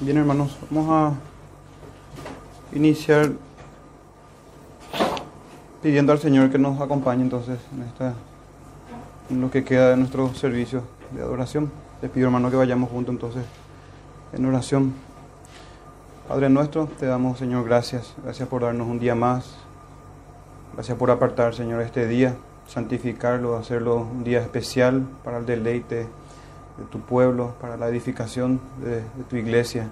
Bien, hermanos, vamos a iniciar pidiendo al Señor que nos acompañe entonces en, esta, lo que queda de nuestro servicio de adoración. Les pido, hermano, que vayamos juntos entonces en oración. Padre nuestro, te damos, Señor, gracias. Gracias por darnos un día más. Gracias por apartar, Señor, este día, santificarlo, hacerlo un día especial para el deleite de tu pueblo, para la edificación de, tu iglesia,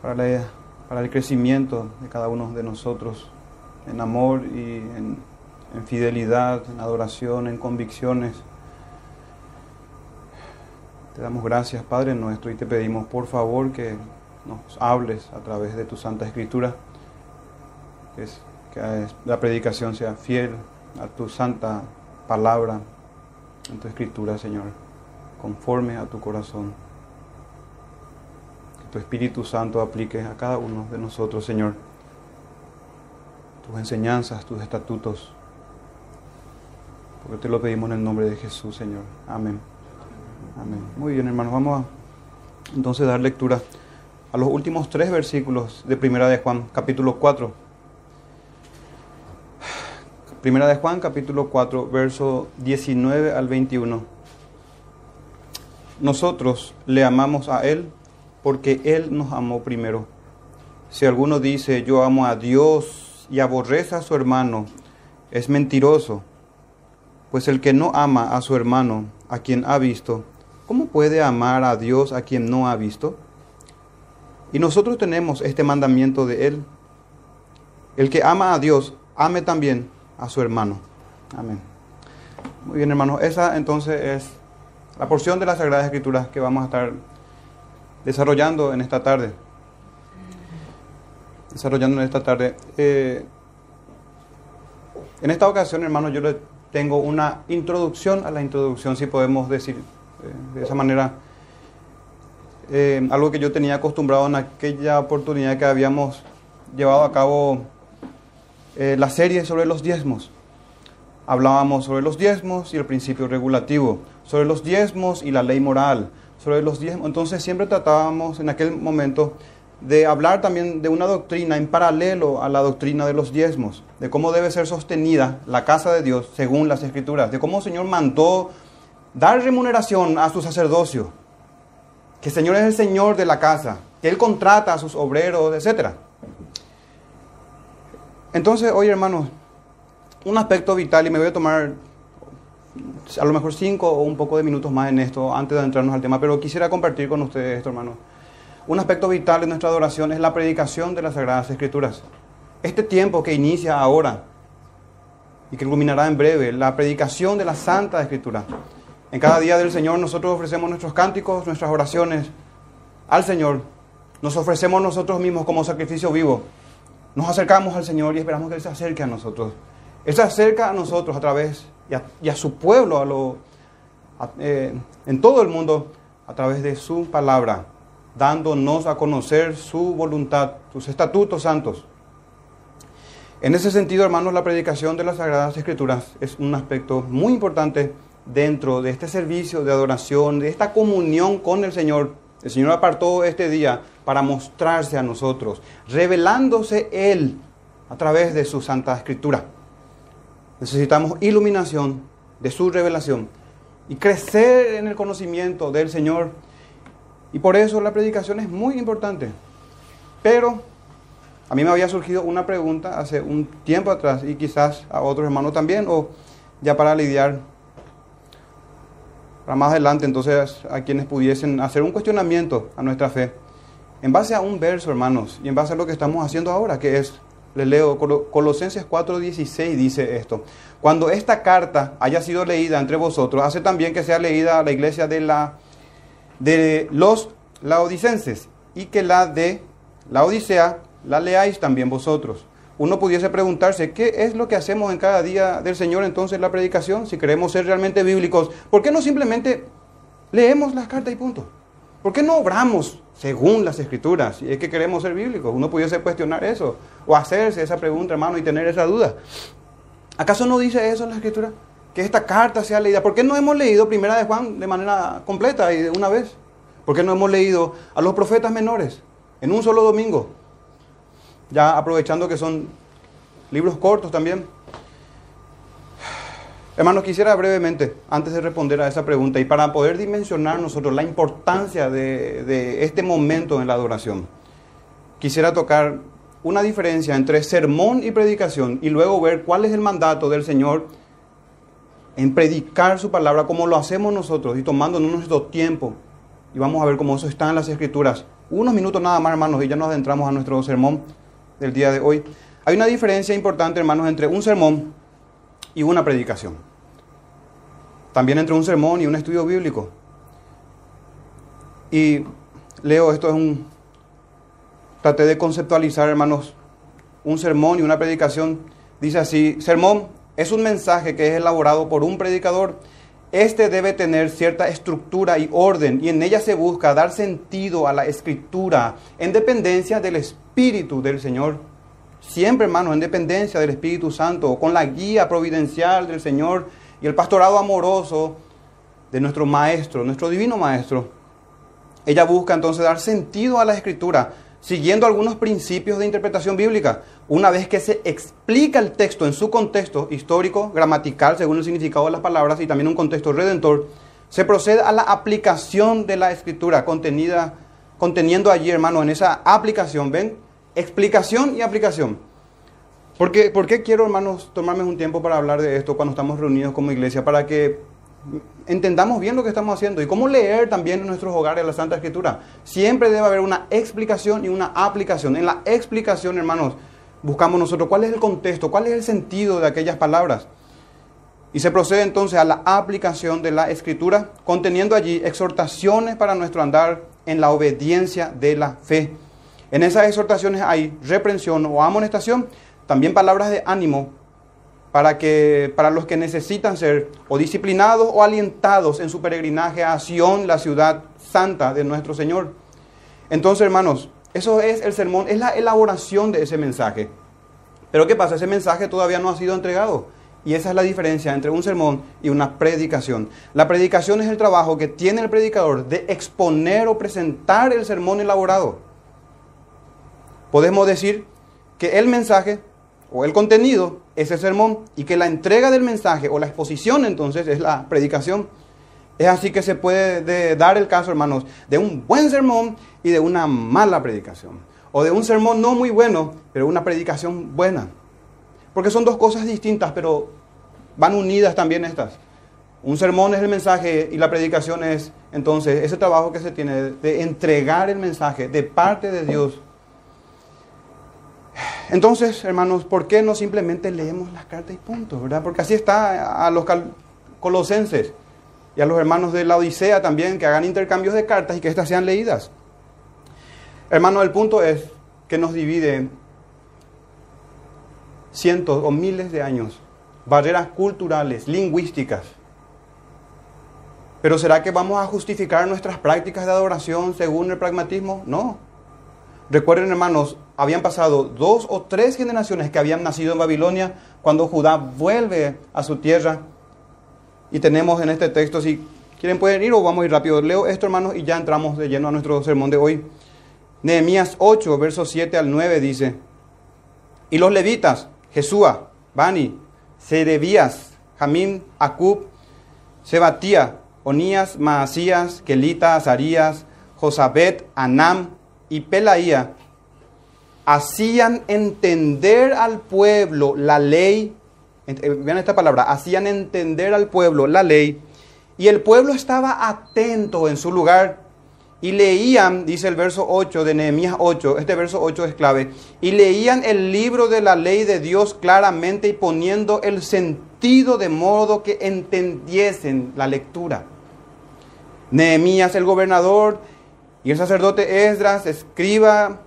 para, para el crecimiento de cada uno de nosotros en amor y en, en fidelidad, en adoración, en convicciones. Te damos gracias, Padre nuestro, y te pedimos por favor que nos hables a través de tu Santa Escritura, que, es, que la predicación sea fiel a tu santa palabra, en tu Escritura, Señor, conforme a tu corazón. Que tu Espíritu Santo aplique a cada uno de nosotros, Señor, tus enseñanzas, tus estatutos, porque te lo pedimos en el nombre de Jesús, Señor. Amén. Amén. Muy bien, hermanos, vamos a entonces dar lectura a los últimos tres versículos de Primera de Juan, capítulo 4. Primera de Juan, capítulo 4, verso 19 al 21. Nosotros le amamos a Él porque Él nos amó primero. Si alguno dice yo amo a Dios y aborrece a su hermano, es mentiroso. Pues el que no ama a su hermano, a quien ha visto, ¿cómo puede amar a Dios a quien no ha visto? Y nosotros tenemos este mandamiento de Él. El que ama a Dios, ame también a su hermano. Amén. Muy bien, hermanos. Esa entonces es la porción de las Sagradas Escrituras que vamos a estar desarrollando en esta tarde. Desarrollando en esta tarde. Eh, en esta ocasión, hermanos, yo le tengo una introducción a la introducción, si podemos decir eh, de esa manera. Eh, algo que yo tenía acostumbrado en aquella oportunidad que habíamos llevado a cabo eh, la serie sobre los diezmos. Hablábamos sobre los diezmos y el principio regulativo, sobre los diezmos y la ley moral, sobre los diezmos. Entonces siempre tratábamos en aquel momento de hablar también de una doctrina en paralelo a la doctrina de los diezmos, de cómo debe ser sostenida la casa de Dios según las escrituras, de cómo el Señor mandó dar remuneración a su sacerdocio, que el Señor es el Señor de la casa, que Él contrata a sus obreros, etc. Entonces, hoy hermanos, un aspecto vital, y me voy a tomar a lo mejor cinco o un poco de minutos más en esto antes de entrarnos al tema, pero quisiera compartir con ustedes esto, hermanos. Un aspecto vital de nuestra adoración es la predicación de las Sagradas Escrituras. Este tiempo que inicia ahora y que culminará en breve, la predicación de la Santa Escritura. En cada día del Señor nosotros ofrecemos nuestros cánticos, nuestras oraciones al Señor. Nos ofrecemos nosotros mismos como sacrificio vivo. Nos acercamos al Señor y esperamos que Él se acerque a nosotros. Él se acerca a nosotros a través y a, su pueblo a lo, eh, en todo el mundo a través de su palabra, dándonos a conocer su voluntad, sus estatutos santos. En ese sentido, hermanos, la predicación de las Sagradas Escrituras es un aspecto muy importante dentro de este servicio de adoración, de esta comunión con el Señor. El Señor apartó este día para mostrarse a nosotros, revelándose Él a través de su Santa Escritura. Necesitamos iluminación de su revelación y crecer en el conocimiento del Señor. Y por eso la predicación es muy importante. Pero a mí me había surgido una pregunta hace un tiempo atrás y quizás a otros hermanos también, o ya para lidiar para más adelante entonces a quienes pudiesen hacer un cuestionamiento a nuestra fe. En base a un verso, hermanos, y en base a lo que estamos haciendo ahora, que es, le leo, Colosenses 4:16 dice esto, cuando esta carta haya sido leída entre vosotros, hace también que sea leída la iglesia de, la, de los laodicenses y que la de la Odisea la leáis también vosotros uno pudiese preguntarse, ¿qué es lo que hacemos en cada día del Señor entonces la predicación? Si queremos ser realmente bíblicos, ¿por qué no simplemente leemos las cartas y punto? ¿Por qué no obramos según las escrituras? Si es que queremos ser bíblicos, uno pudiese cuestionar eso o hacerse esa pregunta, hermano, y tener esa duda. ¿Acaso no dice eso en la escritura? Que esta carta sea leída. ¿Por qué no hemos leído Primera de Juan de manera completa y de una vez? ¿Por qué no hemos leído a los profetas menores en un solo domingo? Ya aprovechando que son libros cortos también. Hermanos, quisiera brevemente, antes de responder a esa pregunta, y para poder dimensionar nosotros la importancia de, de este momento en la adoración, quisiera tocar una diferencia entre sermón y predicación y luego ver cuál es el mandato del Señor en predicar su palabra como lo hacemos nosotros y tomándonos nuestro tiempo. Y vamos a ver cómo eso está en las escrituras. Unos minutos nada más, hermanos, y ya nos adentramos a nuestro sermón del día de hoy. Hay una diferencia importante, hermanos, entre un sermón y una predicación. También entre un sermón y un estudio bíblico. Y leo, esto es un... Traté de conceptualizar, hermanos, un sermón y una predicación. Dice así, sermón es un mensaje que es elaborado por un predicador. Este debe tener cierta estructura y orden y en ella se busca dar sentido a la escritura en dependencia del Espíritu del Señor. Siempre, hermanos, en dependencia del Espíritu Santo, con la guía providencial del Señor y el pastorado amoroso de nuestro Maestro, nuestro Divino Maestro. Ella busca entonces dar sentido a la escritura siguiendo algunos principios de interpretación bíblica. Una vez que se explica el texto en su contexto histórico, gramatical, según el significado de las palabras, y también un contexto redentor, se procede a la aplicación de la escritura contenida, conteniendo allí, hermano, en esa aplicación, ¿ven? Explicación y aplicación. ¿Por qué, ¿Por qué quiero, hermanos, tomarme un tiempo para hablar de esto cuando estamos reunidos como iglesia? Para que entendamos bien lo que estamos haciendo y cómo leer también en nuestros hogares la Santa Escritura. Siempre debe haber una explicación y una aplicación. En la explicación, hermanos, buscamos nosotros cuál es el contexto, cuál es el sentido de aquellas palabras. Y se procede entonces a la aplicación de la Escritura, conteniendo allí exhortaciones para nuestro andar en la obediencia de la fe. En esas exhortaciones hay reprensión o amonestación, también palabras de ánimo para, que, para los que necesitan ser o disciplinados o alientados en su peregrinaje a Sion, la ciudad santa de nuestro Señor. Entonces, hermanos, eso es el sermón, es la elaboración de ese mensaje. Pero ¿qué pasa? Ese mensaje todavía no ha sido entregado. Y esa es la diferencia entre un sermón y una predicación. La predicación es el trabajo que tiene el predicador de exponer o presentar el sermón elaborado. Podemos decir que el mensaje o el contenido es el sermón y que la entrega del mensaje o la exposición entonces es la predicación. Es así que se puede dar el caso, hermanos, de un buen sermón y de una mala predicación. O de un sermón no muy bueno, pero una predicación buena. Porque son dos cosas distintas, pero van unidas también estas. Un sermón es el mensaje y la predicación es entonces ese trabajo que se tiene de entregar el mensaje de parte de Dios entonces, hermanos, ¿por qué no simplemente leemos las cartas y punto? ¿verdad? Porque así está a los colosenses y a los hermanos de la Odisea también, que hagan intercambios de cartas y que éstas sean leídas. Hermano, el punto es que nos divide cientos o miles de años, barreras culturales, lingüísticas. Pero ¿será que vamos a justificar nuestras prácticas de adoración según el pragmatismo? No. Recuerden, hermanos, habían pasado dos o tres generaciones que habían nacido en Babilonia cuando Judá vuelve a su tierra. Y tenemos en este texto, si quieren pueden ir o vamos a ir rápido. Leo esto, hermanos, y ya entramos de lleno a nuestro sermón de hoy. Nehemías 8, versos 7 al 9 dice, y los levitas, Jesúa, Bani, Serebías, Jamín, Acub, Sebatía, Onías, Maasías, Kelita, Azarías, Josabet, Anam, y Pelaía hacían entender al pueblo la ley, eh, vean esta palabra, hacían entender al pueblo la ley, y el pueblo estaba atento en su lugar, y leían, dice el verso 8 de Nehemías 8, este verso 8 es clave, y leían el libro de la ley de Dios claramente y poniendo el sentido de modo que entendiesen la lectura. Nehemías, el gobernador, y el sacerdote Esdras, escriba,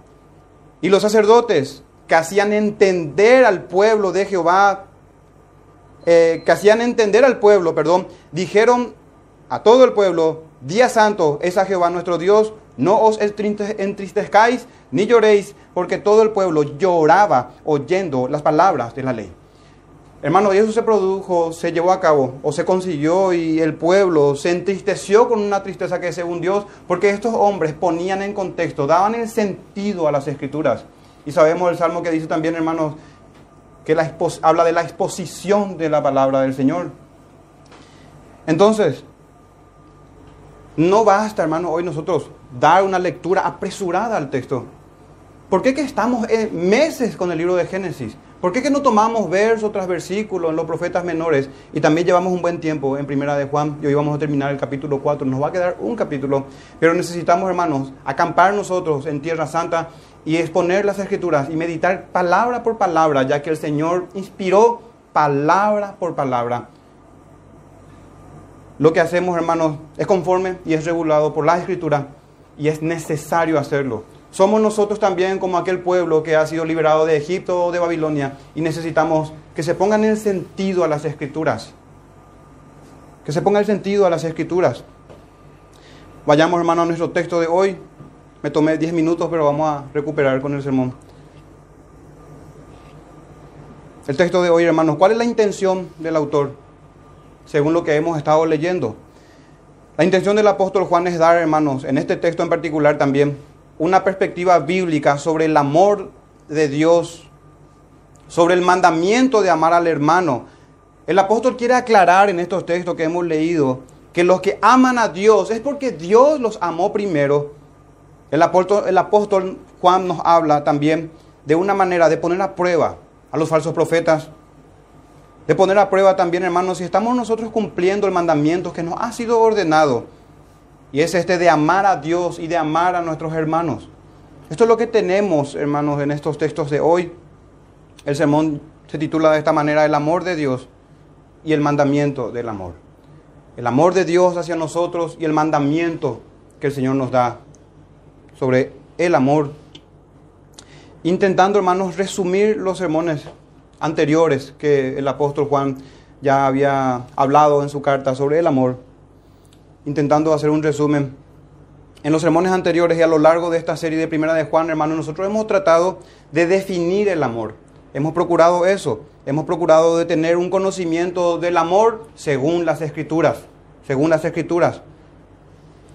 y los sacerdotes que hacían entender al pueblo de Jehová, eh, que hacían entender al pueblo, perdón, dijeron a todo el pueblo, día santo es a Jehová nuestro Dios, no os entristezcáis ni lloréis, porque todo el pueblo lloraba oyendo las palabras de la ley. Hermano, y eso se produjo, se llevó a cabo o se consiguió y el pueblo se entristeció con una tristeza que según Dios, porque estos hombres ponían en contexto, daban el sentido a las escrituras. Y sabemos el salmo que dice también, hermanos, que la habla de la exposición de la palabra del Señor. Entonces, no basta, hermano, hoy nosotros dar una lectura apresurada al texto. ¿Por qué que estamos meses con el libro de Génesis? ¿Por qué no tomamos verso tras versículo en los profetas menores y también llevamos un buen tiempo en Primera de Juan y hoy vamos a terminar el capítulo 4? Nos va a quedar un capítulo, pero necesitamos, hermanos, acampar nosotros en Tierra Santa y exponer las escrituras y meditar palabra por palabra, ya que el Señor inspiró palabra por palabra. Lo que hacemos, hermanos, es conforme y es regulado por la escritura y es necesario hacerlo. Somos nosotros también como aquel pueblo que ha sido liberado de Egipto o de Babilonia y necesitamos que se pongan el sentido a las escrituras. Que se ponga el sentido a las escrituras. Vayamos hermano a nuestro texto de hoy. Me tomé 10 minutos, pero vamos a recuperar con el sermón. El texto de hoy, hermanos, ¿cuál es la intención del autor? Según lo que hemos estado leyendo. La intención del apóstol Juan es dar, hermanos, en este texto en particular también, una perspectiva bíblica sobre el amor de Dios, sobre el mandamiento de amar al hermano. El apóstol quiere aclarar en estos textos que hemos leído que los que aman a Dios es porque Dios los amó primero. El apóstol, el apóstol Juan nos habla también de una manera de poner a prueba a los falsos profetas, de poner a prueba también, hermanos, si estamos nosotros cumpliendo el mandamiento que nos ha sido ordenado y es este de amar a Dios y de amar a nuestros hermanos. Esto es lo que tenemos, hermanos, en estos textos de hoy. El sermón se titula de esta manera, el amor de Dios y el mandamiento del amor. El amor de Dios hacia nosotros y el mandamiento que el Señor nos da sobre el amor. Intentando, hermanos, resumir los sermones anteriores que el apóstol Juan ya había hablado en su carta sobre el amor intentando hacer un resumen. En los sermones anteriores y a lo largo de esta serie de Primera de Juan, hermanos, nosotros hemos tratado de definir el amor. Hemos procurado eso. Hemos procurado de tener un conocimiento del amor según las escrituras. Según las escrituras.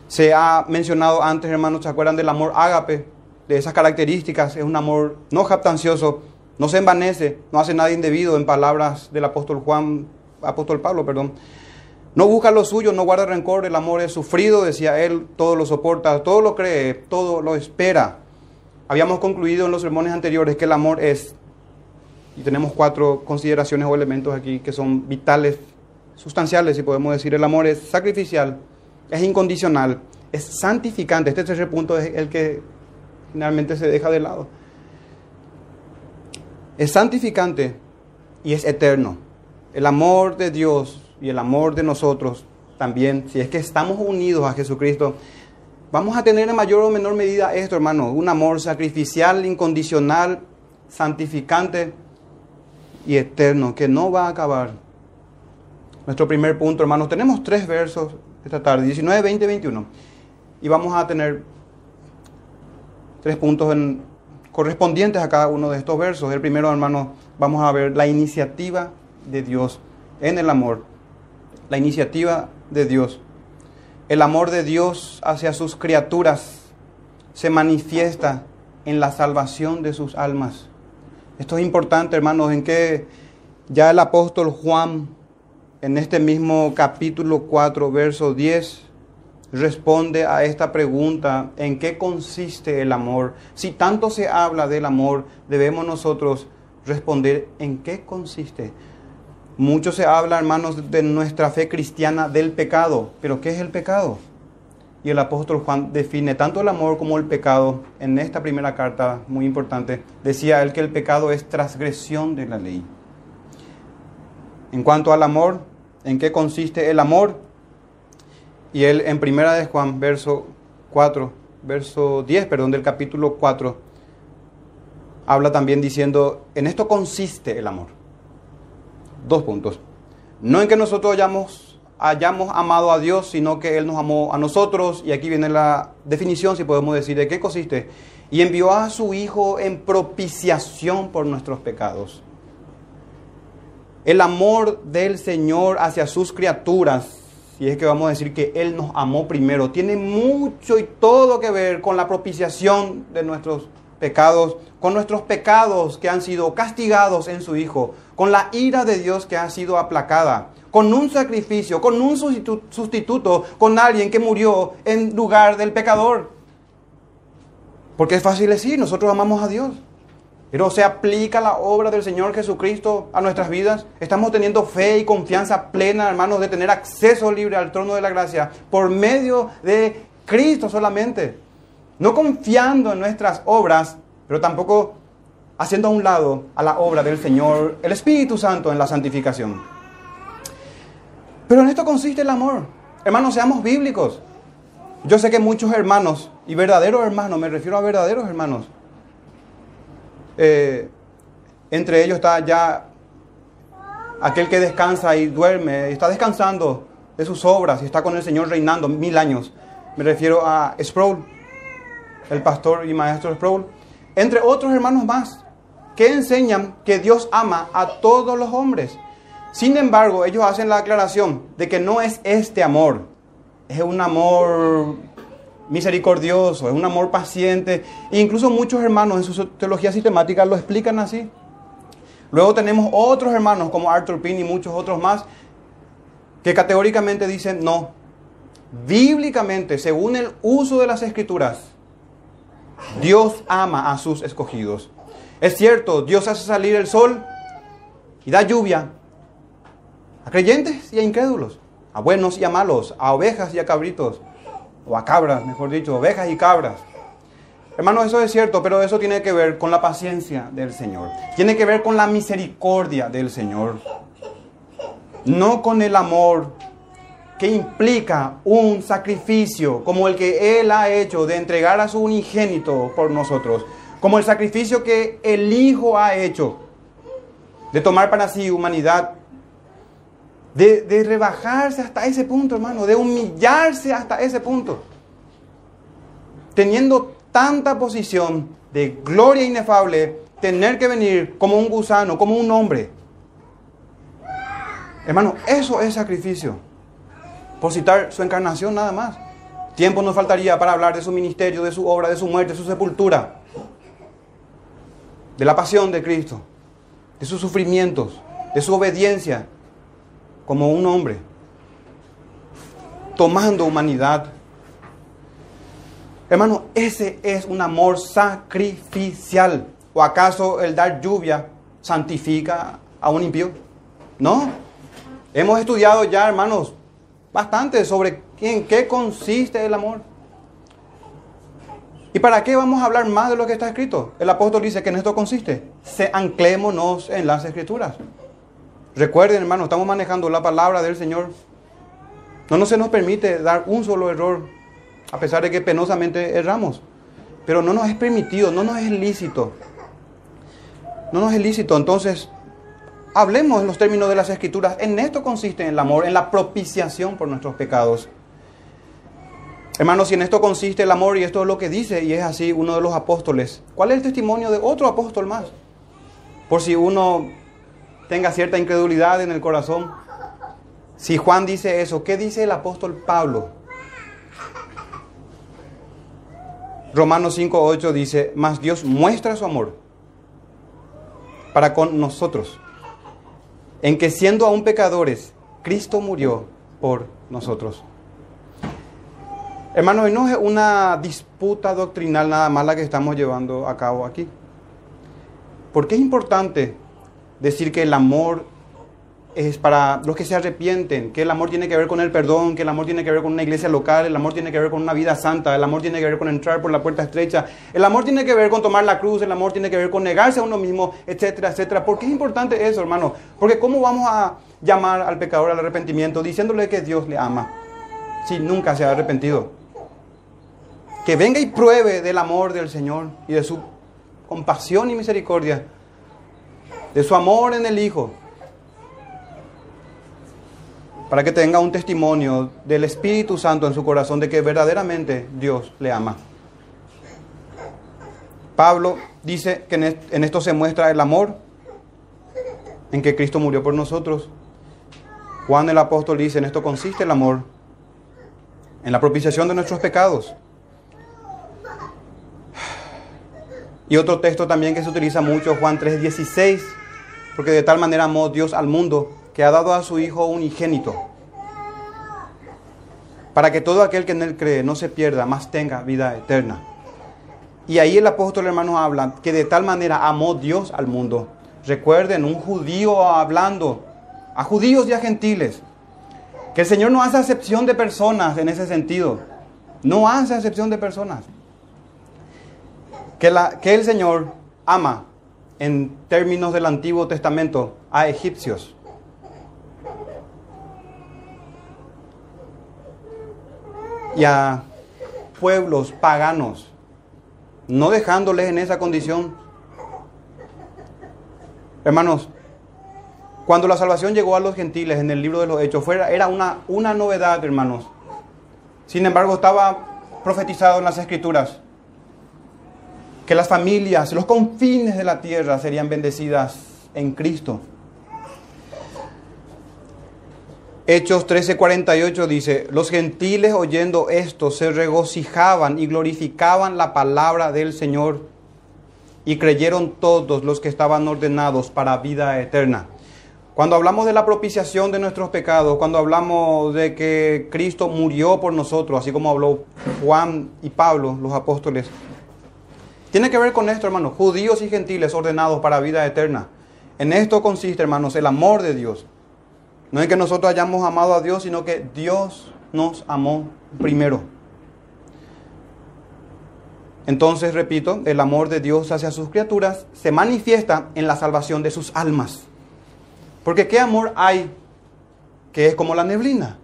Se ha mencionado antes, hermanos, ¿se acuerdan del amor ágape? De esas características. Es un amor no jactancioso, no se envanece, no hace nada indebido en palabras del apóstol Juan, apóstol Pablo, perdón. No busca lo suyo, no guarda rencor, el amor es sufrido, decía él, todo lo soporta, todo lo cree, todo lo espera. Habíamos concluido en los sermones anteriores que el amor es, y tenemos cuatro consideraciones o elementos aquí que son vitales, sustanciales, si podemos decir, el amor es sacrificial, es incondicional, es santificante. Este tercer punto es el que finalmente se deja de lado. Es santificante y es eterno. El amor de Dios y el amor de nosotros también, si es que estamos unidos a Jesucristo, vamos a tener en mayor o menor medida esto, hermano, un amor sacrificial, incondicional, santificante y eterno, que no va a acabar. Nuestro primer punto, hermanos, tenemos tres versos esta tarde, 19, 20, 21, y vamos a tener tres puntos correspondientes a cada uno de estos versos. El primero, hermanos, vamos a ver la iniciativa de Dios en el amor la iniciativa de Dios. El amor de Dios hacia sus criaturas se manifiesta en la salvación de sus almas. Esto es importante, hermanos, en que ya el apóstol Juan, en este mismo capítulo 4, verso 10, responde a esta pregunta, ¿en qué consiste el amor? Si tanto se habla del amor, debemos nosotros responder, ¿en qué consiste? Mucho se habla, hermanos, de nuestra fe cristiana del pecado. Pero ¿qué es el pecado? Y el apóstol Juan define tanto el amor como el pecado en esta primera carta, muy importante. Decía él que el pecado es transgresión de la ley. En cuanto al amor, ¿en qué consiste el amor? Y él en primera de Juan, verso 4, verso 10, perdón, del capítulo 4, habla también diciendo, en esto consiste el amor Dos puntos. No en que nosotros hayamos, hayamos amado a Dios, sino que Él nos amó a nosotros. Y aquí viene la definición, si podemos decir, de qué consiste. Y envió a su Hijo en propiciación por nuestros pecados. El amor del Señor hacia sus criaturas, y es que vamos a decir que Él nos amó primero, tiene mucho y todo que ver con la propiciación de nuestros pecados, con nuestros pecados que han sido castigados en su Hijo, con la ira de Dios que ha sido aplacada, con un sacrificio, con un sustituto, con alguien que murió en lugar del pecador. Porque es fácil decir, nosotros amamos a Dios. Pero se aplica la obra del Señor Jesucristo a nuestras vidas. Estamos teniendo fe y confianza plena, hermanos, de tener acceso libre al trono de la gracia por medio de Cristo solamente. No confiando en nuestras obras, pero tampoco haciendo a un lado a la obra del Señor, el Espíritu Santo en la santificación. Pero en esto consiste el amor. Hermanos, seamos bíblicos. Yo sé que muchos hermanos, y verdaderos hermanos, me refiero a verdaderos hermanos, eh, entre ellos está ya aquel que descansa y duerme, está descansando de sus obras y está con el Señor reinando mil años. Me refiero a Sproul, el pastor y maestro Sproul, entre otros hermanos más, que enseñan que Dios ama a todos los hombres. Sin embargo, ellos hacen la aclaración de que no es este amor, es un amor misericordioso, es un amor paciente. E incluso muchos hermanos en su teología sistemática lo explican así. Luego tenemos otros hermanos como Arthur Pinn y muchos otros más que categóricamente dicen no. Bíblicamente, según el uso de las escrituras, Dios ama a sus escogidos. Es cierto, Dios hace salir el sol y da lluvia a creyentes y a incrédulos, a buenos y a malos, a ovejas y a cabritos o a cabras, mejor dicho, ovejas y cabras. Hermanos, eso es cierto, pero eso tiene que ver con la paciencia del Señor. Tiene que ver con la misericordia del Señor. No con el amor que implica un sacrificio como el que Él ha hecho de entregar a su unigénito por nosotros. Como el sacrificio que el Hijo ha hecho de tomar para sí humanidad de, rebajarse hasta ese punto, hermano, de humillarse hasta ese punto. Teniendo tanta posición de gloria inefable, tener que venir como un gusano, como un hombre. Hermano, eso es sacrificio. Por citar su encarnación nada más. Tiempo nos faltaría para hablar de su ministerio, de su obra, de su muerte, de su sepultura. De la pasión de Cristo. De sus sufrimientos. De su obediencia como un hombre, tomando humanidad. Hermano, ese es un amor sacrificial. ¿O acaso el dar lluvia santifica a un impío? No. Hemos estudiado ya, hermanos, bastante sobre en qué consiste el amor. ¿Y para qué vamos a hablar más de lo que está escrito? El apóstol dice que en esto consiste. Se anclémonos en las escrituras. Recuerden, hermano, estamos manejando la palabra del Señor. No, no se nos permite dar un solo error, a pesar de que penosamente erramos. Pero no nos es permitido, no nos es lícito. No nos es lícito. Entonces, hablemos en los términos de las escrituras. En esto consiste el amor, en la propiciación por nuestros pecados. Hermanos, si en esto consiste el amor, y esto es lo que dice, y es así uno de los apóstoles, ¿cuál es el testimonio de otro apóstol más? Por si uno tenga cierta incredulidad en el corazón. Si Juan dice eso, ¿qué dice el apóstol Pablo? Romanos 5.8 dice, mas Dios muestra su amor para con nosotros, en que siendo aún pecadores, Cristo murió por nosotros. Hermanos, y no es una disputa doctrinal nada más la que estamos llevando a cabo aquí. Porque es importante decir que el amor es para los que se arrepienten, que el amor tiene que ver con el perdón, que el amor tiene que ver con una iglesia local, el amor tiene que ver con una vida santa, el amor tiene que ver con entrar por la puerta estrecha, el amor tiene que ver con tomar la cruz, el amor tiene que ver con negarse a uno mismo, etcétera, etcétera. ¿Por qué es importante eso, hermano? Porque ¿cómo vamos a llamar al pecador al arrepentimiento diciéndole que Dios le ama si nunca se ha arrepentido? Que venga y pruebe del amor del Señor y de su compasión y misericordia de su amor en el Hijo, para que tenga un testimonio del Espíritu Santo en su corazón de que verdaderamente Dios le ama. Pablo dice que en esto se muestra el amor en que Cristo murió por nosotros. Juan el apóstol dice, en esto consiste el amor, en la propiciación de nuestros pecados. Y otro texto también que se utiliza mucho, Juan 3:16, porque de tal manera amó Dios al mundo que ha dado a su Hijo un unigénito, para que todo aquel que en él cree no se pierda, más tenga vida eterna. Y ahí el apóstol hermano habla que de tal manera amó Dios al mundo. Recuerden, un judío hablando a judíos y a gentiles, que el Señor no hace acepción de personas en ese sentido. No hace acepción de personas. Que, el Señor ama, en términos del Antiguo Testamento, a egipcios. Y a pueblos paganos, no dejándoles en esa condición. Hermanos, cuando la salvación llegó a los gentiles en el libro de los Hechos, fue, era una, una novedad, hermanos. Sin embargo, estaba profetizado en las Escrituras que las familias, los confines de la tierra serían bendecidas en Cristo. Hechos 13:48 dice, los gentiles oyendo esto se regocijaban y glorificaban la palabra del Señor y creyeron todos los que estaban ordenados para vida eterna. Cuando hablamos de la propiciación de nuestros pecados, cuando hablamos de que Cristo murió por nosotros, así como habló Juan y Pablo, los apóstoles, tiene que ver con esto, hermanos, judíos y gentiles ordenados para vida eterna. En esto consiste, hermanos, el amor de Dios. No es que nosotros hayamos amado a Dios, sino que Dios nos amó primero. Entonces, repito, el amor de Dios hacia sus criaturas se manifiesta en la salvación de sus almas. Porque ¿qué amor hay que es como la neblina?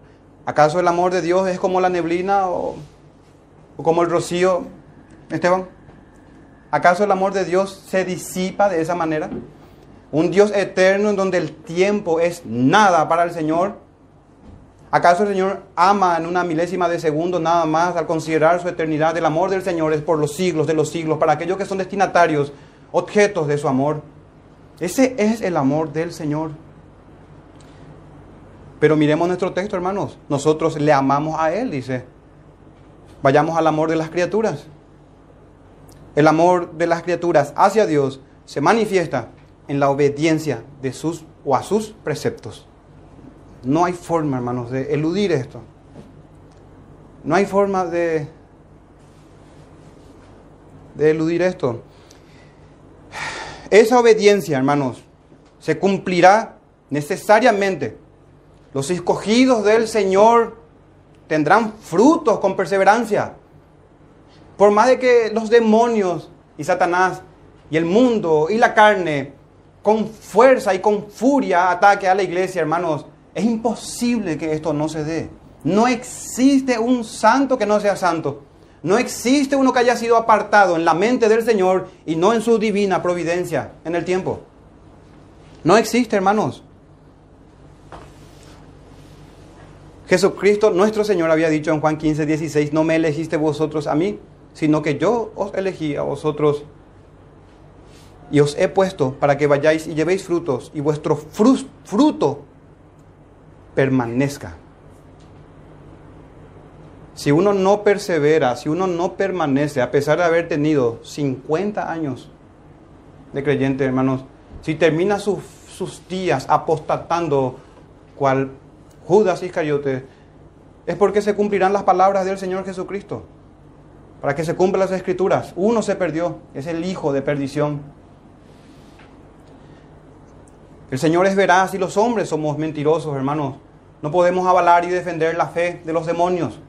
¿Acaso el amor de Dios es como la neblina o, o como el rocío, Esteban? ¿Acaso el amor de Dios se disipa de esa manera? Un Dios eterno en donde el tiempo es nada para el Señor. ¿Acaso el Señor ama en una milésima de segundo nada más al considerar su eternidad? El amor del Señor es por los siglos de los siglos, para aquellos que son destinatarios, objetos de su amor. Ese es el amor del Señor. Pero miremos nuestro texto, hermanos. Nosotros le amamos a Él, dice. Vayamos al amor de las criaturas. El amor de las criaturas hacia Dios se manifiesta en la obediencia de sus o a sus preceptos. No hay forma, hermanos, de eludir esto. No hay forma de, de eludir esto. Esa obediencia, hermanos, se cumplirá necesariamente. Los escogidos del Señor tendrán frutos con perseverancia. Por más de que los demonios y Satanás y el mundo y la carne con fuerza y con furia ataque a la iglesia, hermanos, es imposible que esto no se dé. No existe un santo que no sea santo. No existe uno que haya sido apartado en la mente del Señor y no en su divina providencia en el tiempo. No existe, hermanos. Jesucristo, nuestro Señor, había dicho en Juan 15, 16, no me elegiste vosotros a mí, sino que yo os elegí a vosotros y os he puesto para que vayáis y llevéis frutos y vuestro fruto permanezca. Si uno no persevera, si uno no permanece, a pesar de haber tenido 50 años de creyente, hermanos, si termina sus, días apostatando cual Judas Iscariote, es porque se cumplirán las palabras del Señor Jesucristo para que se cumplan las escrituras. Uno se perdió, es el hijo de perdición. El Señor es veraz y los hombres somos mentirosos, hermanos. No podemos avalar y defender la fe de los demonios.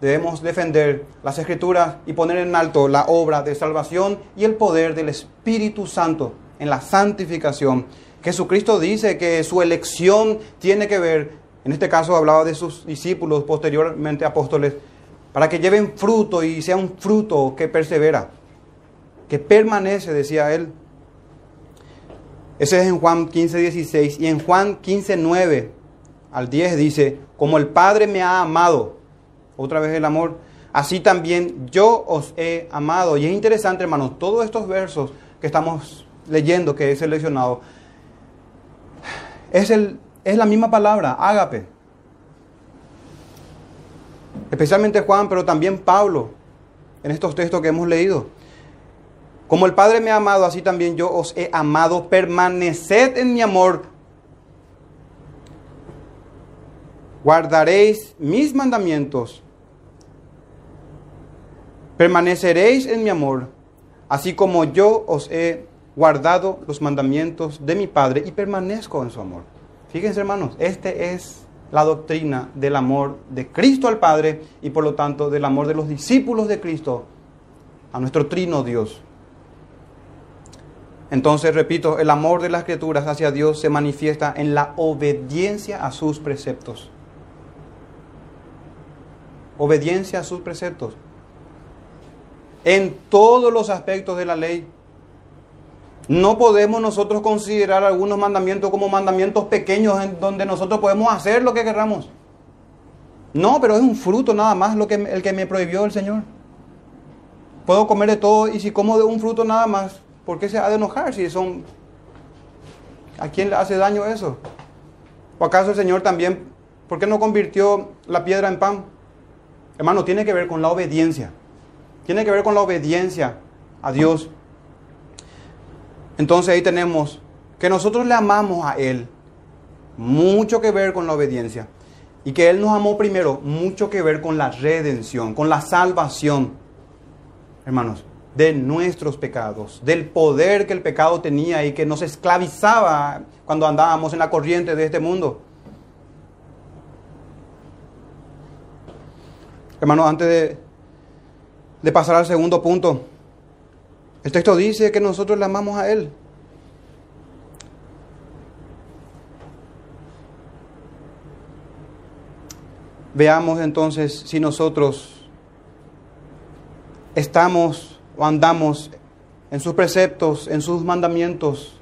Debemos defender las escrituras y poner en alto la obra de salvación y el poder del Espíritu Santo en la santificación. Jesucristo dice que su elección tiene que ver, en este caso hablaba de sus discípulos, posteriormente apóstoles, para que lleven fruto y sea un fruto que persevera, que permanece, decía él. Ese es en Juan 15, 16. Y en Juan 15, 9 al 10 dice, como el Padre me ha amado, otra vez el amor, así también yo os he amado. Y es interesante, hermanos, todos estos versos que estamos leyendo, que he seleccionado, Es, el, es la misma palabra, ágape. Especialmente Juan, pero también Pablo, en estos textos que hemos leído. Como el Padre me ha amado, así también yo os he amado. Permaneced en mi amor. Guardaréis mis mandamientos. Permaneceréis en mi amor, así como yo os he guardado los mandamientos de mi Padre y permanezco en su amor. Fíjense hermanos, este es la doctrina del amor de Cristo al Padre y por lo tanto del amor de los discípulos de Cristo a nuestro trino Dios. Entonces, repito, el amor de las criaturas hacia Dios se manifiesta en la obediencia a sus preceptos. Obediencia a sus preceptos. En todos los aspectos de la ley. No podemos nosotros considerar algunos mandamientos como mandamientos pequeños en donde nosotros podemos hacer lo que queramos. No, pero es un fruto nada más lo que, el que me prohibió el Señor. Puedo comer de todo y si como de un fruto nada más, ¿Por qué se ha de enojar si son... ¿A quién le hace daño eso? ¿O acaso el Señor también, por qué no convirtió la piedra en pan? Hermano, tiene que ver con la obediencia. Tiene que ver con la obediencia a Dios. Entonces ahí tenemos que nosotros le amamos a Él. Mucho que ver con la obediencia. Y que Él nos amó primero, mucho que ver con la redención, con la salvación. Hermanos, de nuestros pecados, del poder que el pecado tenía y que nos esclavizaba cuando andábamos en la corriente de este mundo. Hermanos, antes de, de pasar al segundo punto, el texto dice que nosotros le amamos a Él. Veamos entonces si nosotros estamos o andamos en sus preceptos, en sus mandamientos,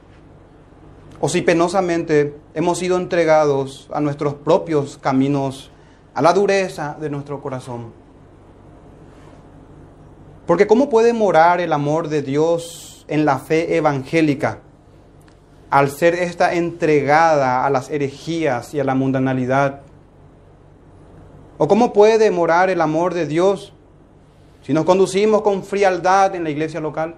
o si penosamente hemos sido entregados a nuestros propios caminos, a la dureza de nuestro corazón. Porque ¿cómo puede morar el amor de Dios en la fe evangélica al ser esta entregada a las herejías y a la mundanalidad? ¿O cómo puede morar el amor de Dios si nos conducimos con frialdad en la iglesia local,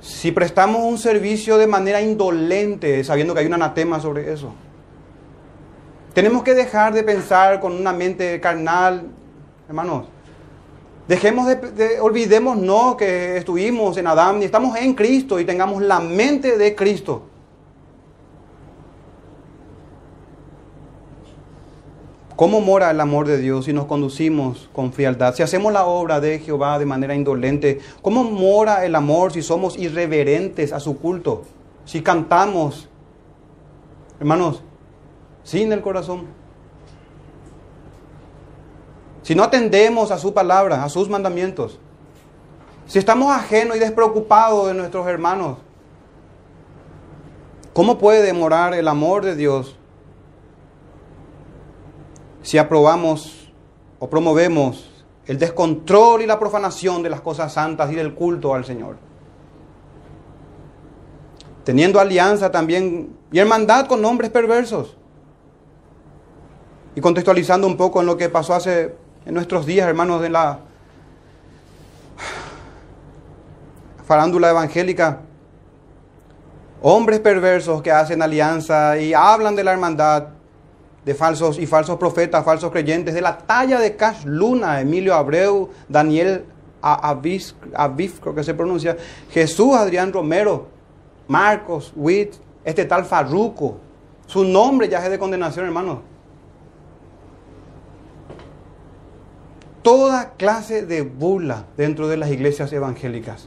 si prestamos un servicio de manera indolente, sabiendo que hay un anatema sobre eso, tenemos que dejar de pensar con una mente carnal, hermanos. Dejemos de, de olvidémonos que estuvimos en Adán y estamos en Cristo y tengamos la mente de Cristo. ¿Cómo mora el amor de Dios si nos conducimos con frialdad? Si hacemos la obra de Jehová de manera indolente, ¿cómo mora el amor si somos irreverentes a su culto? Si cantamos, hermanos, sin el corazón. Si no atendemos a su palabra, a sus mandamientos. Si estamos ajenos y despreocupados de nuestros hermanos. ¿Cómo puede morar el amor de Dios si aprobamos o promovemos el descontrol y la profanación de las cosas santas y del culto al Señor. Teniendo alianza también y hermandad con hombres perversos. Y contextualizando un poco en lo que pasó hace en nuestros días, hermanos, de la farándula evangélica. Hombres perversos que hacen alianza y hablan de la hermandad de falsos y falsos profetas, falsos creyentes, de la talla de Cash Luna, Emilio Abreu, Daniel Aviv, creo que se pronuncia, Jesús Adrián Romero, Marcos, Witt, este tal Farruco. Su nombre ya es de condenación, hermano. Toda clase de burla dentro de las iglesias evangélicas.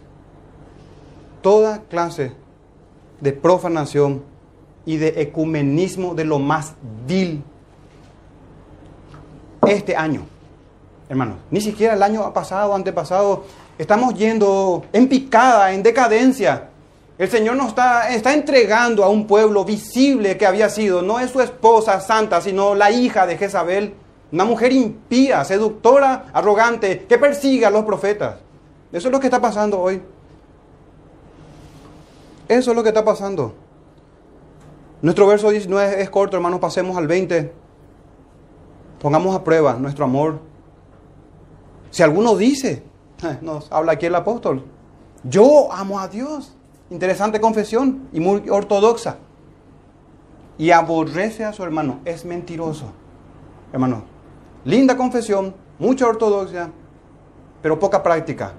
Toda clase de profanación y de ecumenismo de lo más vil este año, hermanos. Ni siquiera el año pasado, antepasado, estamos yendo en picada, en decadencia. El Señor nos está, está entregando a un pueblo visible que había sido, no es su esposa santa, sino la hija de Jezabel, una mujer impía, seductora, arrogante, que persigue a los profetas. Eso es lo que está pasando hoy. Eso es lo que está pasando. Nuestro verso 19 es corto, hermanos, pasemos al 20. Pongamos a prueba nuestro amor. Si alguno dice, nos habla aquí el apóstol, yo amo a Dios. Interesante confesión y muy ortodoxa. Y aborrece a su hermano. Es mentiroso. Hermano, linda confesión, mucha ortodoxia, pero poca práctica.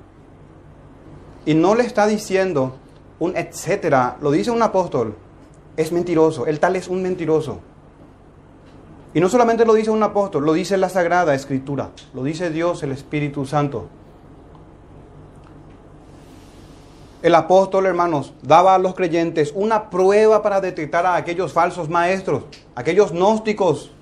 Y no le está diciendo un etcétera, lo dice un apóstol. Es mentiroso, el tal es un mentiroso. Y no solamente lo dice un apóstol, lo dice la Sagrada Escritura, lo dice Dios, el Espíritu Santo. El apóstol, hermanos, daba a los creyentes una prueba para detectar a aquellos falsos maestros, aquellos gnósticos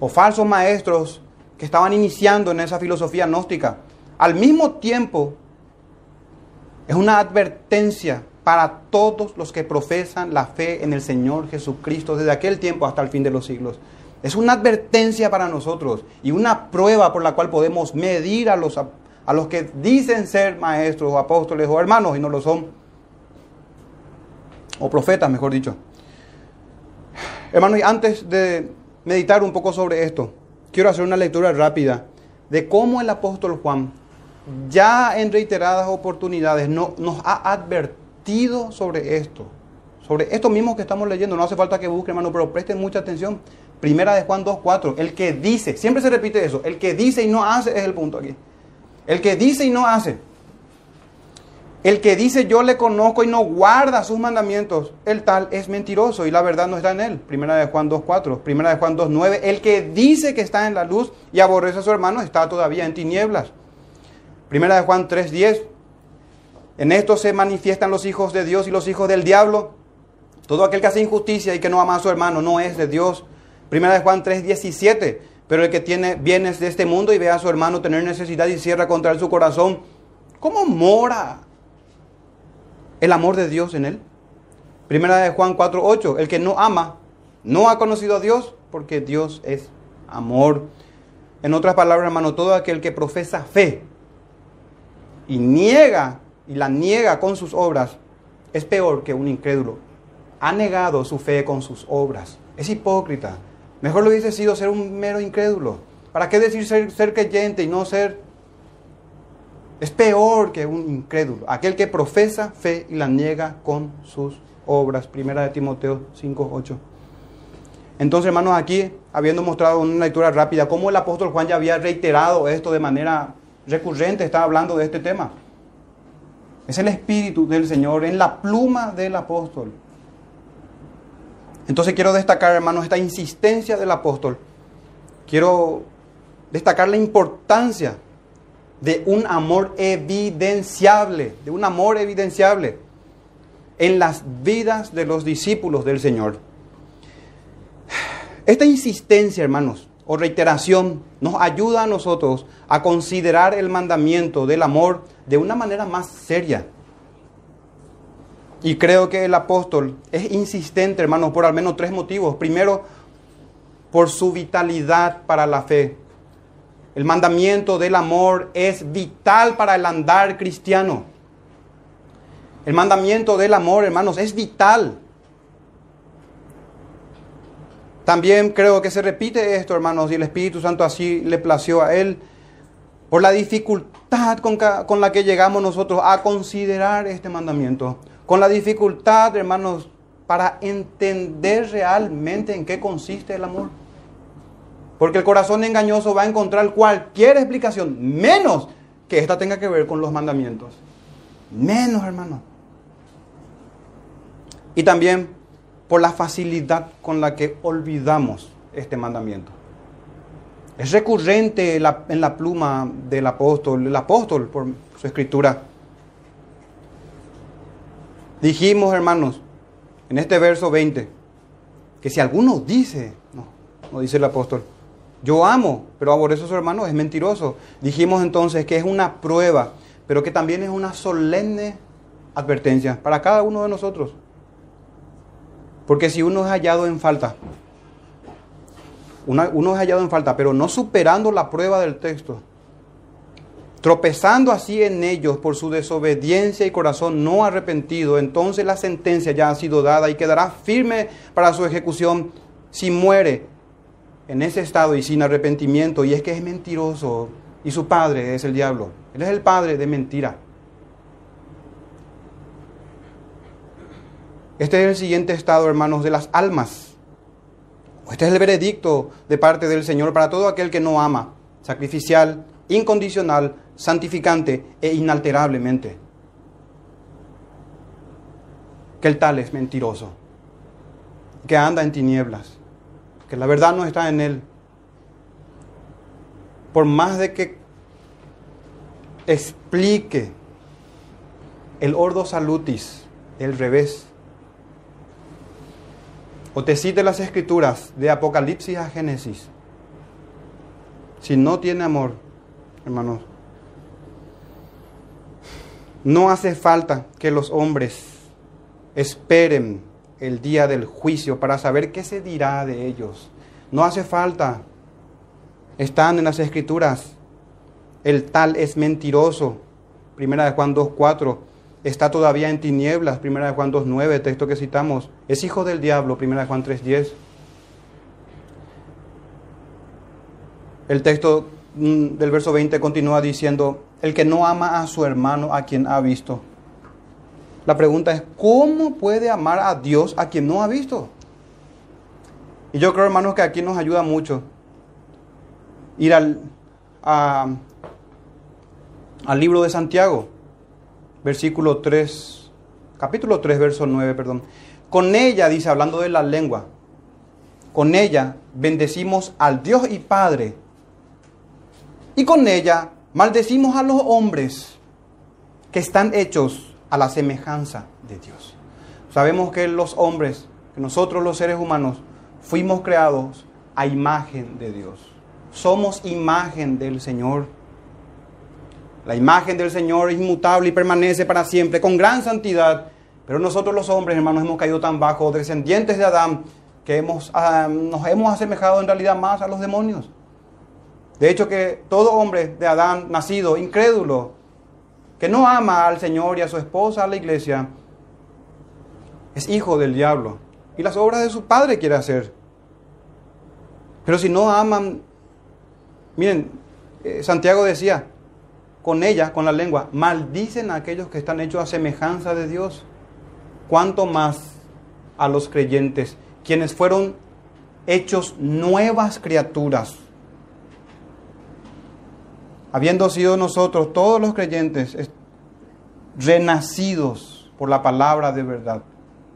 o falsos maestros que estaban iniciando en esa filosofía gnóstica. Al mismo tiempo, es una advertencia para todos los que profesan la fe en el Señor Jesucristo desde aquel tiempo hasta el fin de los siglos. Es una advertencia para nosotros y una prueba por la cual podemos medir a los, a los que dicen ser maestros o apóstoles o hermanos y no lo son. O profetas, mejor dicho. Hermanos, y antes de meditar un poco sobre esto, quiero hacer una lectura rápida de cómo el apóstol Juan ya en reiteradas oportunidades no, nos ha advertido sobre esto. Sobre esto mismo que estamos leyendo. No hace falta que busquen, hermano, pero presten mucha atención. Primera de Juan 2.4. El que dice, siempre se repite eso. El que dice y no hace es el punto aquí. El que dice y no hace. El que dice yo le conozco y no guarda sus mandamientos, el tal es mentiroso y la verdad no está en él. Primera de Juan 2.4, primera de Juan 2.9. El que dice que está en la luz y aborrece a su hermano está todavía en tinieblas. Primera de Juan 3:10. En esto se manifiestan los hijos de Dios y los hijos del diablo. Todo aquel que hace injusticia y que no ama a su hermano no es de Dios. Primera de Juan 3:17. Pero el que tiene bienes de este mundo y ve a su hermano tener necesidad y cierra contra él su corazón, ¿cómo mora el amor de Dios en él? Primera de Juan 4:8. El que no ama no ha conocido a Dios porque Dios es amor. En otras palabras, hermano, todo aquel que profesa fe y niega y la niega con sus obras, es peor que un incrédulo. Ha negado su fe con sus obras. Es hipócrita. Mejor lo hubiese sido ser un mero incrédulo. ¿Para qué decir ser, ser creyente y no ser... Es peor que un incrédulo. Aquel que profesa fe y la niega con sus obras. Primera de Timoteo 5, 8. Entonces, hermanos, aquí, habiendo mostrado una lectura rápida, cómo el apóstol Juan ya había reiterado esto de manera recurrente está hablando de este tema. Es el Espíritu del Señor en la pluma del apóstol. Entonces quiero destacar, hermanos, esta insistencia del apóstol. Quiero destacar la importancia de un amor evidenciable, de un amor evidenciable en las vidas de los discípulos del Señor. Esta insistencia, hermanos, o reiteración nos ayuda a nosotros a considerar el mandamiento del amor de una manera más seria. Y creo que el apóstol es insistente, hermanos, por al menos tres motivos. Primero, por su vitalidad para la fe. El mandamiento del amor es vital para el andar cristiano. El mandamiento del amor, hermanos, es vital. También creo que se repite esto, hermanos, y el Espíritu Santo así le plació a él, por la dificultad con, la que llegamos nosotros a considerar este mandamiento, con la dificultad, hermanos, para entender realmente en qué consiste el amor. Porque el corazón engañoso va a encontrar cualquier explicación, menos que esta tenga que ver con los mandamientos. Menos, hermano. Y también por la facilidad con la que olvidamos este mandamiento. Es recurrente en la, pluma del apóstol, el apóstol por su escritura. Dijimos, hermanos, en este verso 20, que si alguno dice, no, no dice el apóstol, yo amo, pero aborrezo a su hermano, es mentiroso. Dijimos entonces que es una prueba, pero que también es una solemne advertencia para cada uno de nosotros. Porque si uno es hallado en falta, uno es hallado en falta, pero no superando la prueba del texto, tropezando así en ellos por su desobediencia y corazón no arrepentido, entonces la sentencia ya ha sido dada y quedará firme para su ejecución si muere en ese estado y sin arrepentimiento. Y es que es mentiroso y su padre es el diablo. Él es el padre de mentira. Este es el siguiente estado, hermanos, de las almas. Este es el veredicto de parte del Señor para todo aquel que no ama, sacrificial, incondicional, santificante e inalterablemente. Que el tal es mentiroso, que anda en tinieblas, que la verdad no está en él. Por más de que explique el ordo salutis, el revés, o te cite las escrituras de Apocalipsis a Génesis, si no tiene amor, hermanos, no hace falta que los hombres esperen el día del juicio para saber qué se dirá de ellos. No hace falta. Están en las escrituras. El tal es mentiroso. Primera de Juan 2.4. Está todavía en tinieblas. Primera de Juan 2.9, texto que citamos. Es hijo del diablo. Primera de Juan 3.10. El texto mm, del verso 20 continúa diciendo, el que no ama a su hermano a quien ha visto. La pregunta es, ¿cómo puede amar a Dios a quien no ha visto? Y yo creo, hermanos, que aquí nos ayuda mucho ir al, al libro de Santiago, versículo 3, capítulo 3, verso 9, perdón. Con ella, dice, hablando de la lengua, con ella bendecimos al Dios y Padre. Y con ella Maldecimos a los hombres que están hechos a la semejanza de Dios. Sabemos que los hombres, que nosotros los seres humanos, fuimos creados a imagen de Dios. Somos imagen del Señor. La imagen del Señor es inmutable y permanece para siempre, con gran santidad. Pero nosotros los hombres, hermanos, hemos caído tan bajo, descendientes de Adán, que hemos, ah, nos hemos asemejado en realidad más a los demonios. De hecho que todo hombre de Adán nacido incrédulo, que no ama al Señor y a su esposa, a la iglesia, es hijo del diablo. Y las obras de su padre quiere hacer. Pero si no aman, miren, eh, Santiago decía, con ella, con la lengua, maldicen a aquellos que están hechos a semejanza de Dios. Cuanto más a los creyentes, quienes fueron hechos nuevas criaturas habiendo sido nosotros, todos los creyentes, renacidos por la palabra de verdad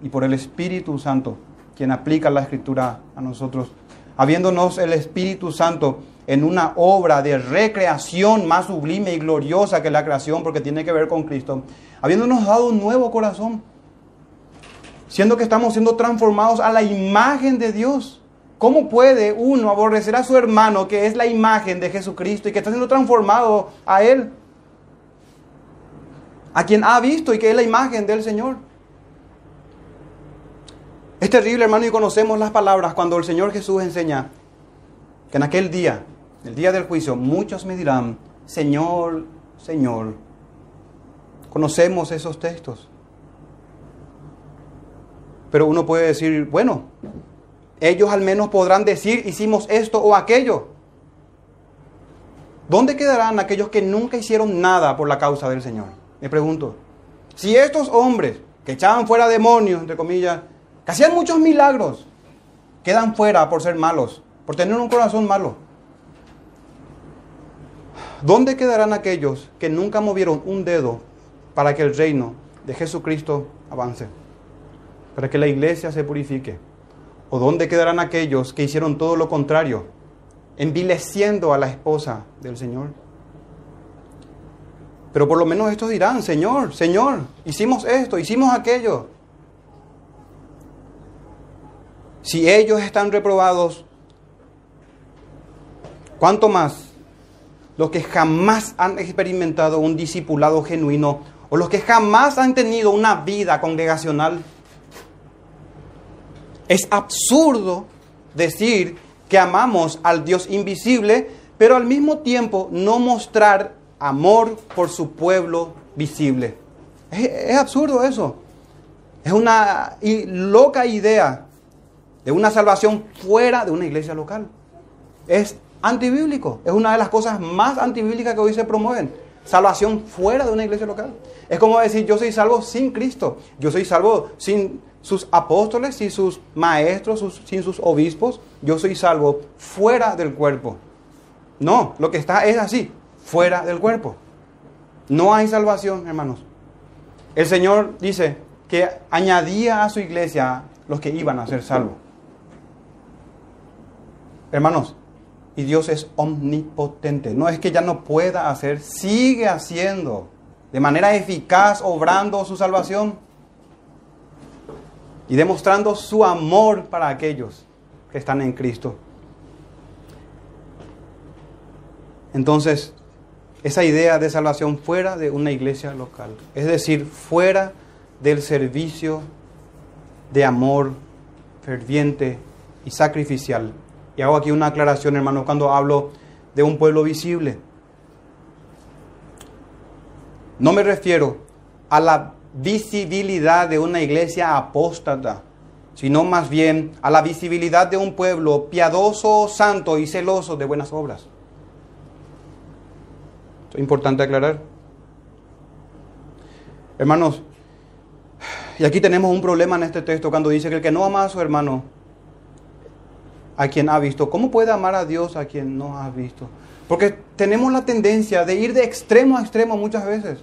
y por el Espíritu Santo, quien aplica la escritura a nosotros, habiéndonos el Espíritu Santo en una obra de recreación más sublime y gloriosa que la creación, porque tiene que ver con Cristo, habiéndonos dado un nuevo corazón, siendo que estamos siendo transformados a la imagen de Dios ¿Cómo puede uno aborrecer a su hermano que es la imagen de Jesucristo y que está siendo transformado a Él? A quien ha visto y que es la imagen del Señor. Es terrible, hermano, y conocemos las palabras cuando el Señor Jesús enseña que en aquel día, el día del juicio, muchos me dirán, Señor, Señor. Conocemos esos textos. Pero uno puede decir, bueno, ellos al menos podrán decir, hicimos esto o aquello. ¿Dónde quedarán aquellos que nunca hicieron nada por la causa del Señor? Me pregunto. Si estos hombres que echaban fuera demonios, entre comillas, que hacían muchos milagros, quedan fuera por ser malos, por tener un corazón malo. ¿Dónde quedarán aquellos que nunca movieron un dedo para que el reino de Jesucristo avance? Para que la iglesia se purifique. ¿O dónde quedarán aquellos que hicieron todo lo contrario, envileciendo a la esposa del Señor? Pero por lo menos estos dirán, Señor, Señor, hicimos esto, hicimos aquello. Si ellos están reprobados, ¿cuánto más los que jamás han experimentado un discipulado genuino o los que jamás han tenido una vida congregacional? Es absurdo decir que amamos al Dios invisible, pero al mismo tiempo no mostrar amor por su pueblo visible. Es, absurdo eso. Es una loca idea de una salvación fuera de una iglesia local. Es antibíblico. Es una de las cosas más antibíblicas que hoy se promueven. Salvación fuera de una iglesia local. Es como decir, yo soy salvo sin Cristo. Yo soy salvo sin sus apóstoles, sin sus maestros, sin sus obispos. Yo soy salvo fuera del cuerpo. No, lo que está es así, fuera del cuerpo. No hay salvación, hermanos. El Señor dice que añadía a su iglesia los que iban a ser salvos. Hermanos, y Dios es omnipotente. No es que ya no pueda hacer, sigue haciendo de manera eficaz, obrando su salvación y demostrando su amor para aquellos que están en Cristo. Entonces, esa idea de salvación fuera de una iglesia local, es decir, fuera del servicio de amor ferviente y sacrificial. Y hago aquí una aclaración, hermanos, cuando hablo de un pueblo visible. No me refiero a la visibilidad de una iglesia apóstata, sino más bien a la visibilidad de un pueblo piadoso, santo y celoso de buenas obras. Esto es importante aclarar. Hermanos, y aquí tenemos un problema en este texto cuando dice que el que no ama a su hermano, a quien ha visto, ¿cómo puede amar a Dios a quien no ha visto? Porque tenemos la tendencia de ir de extremo a extremo muchas veces.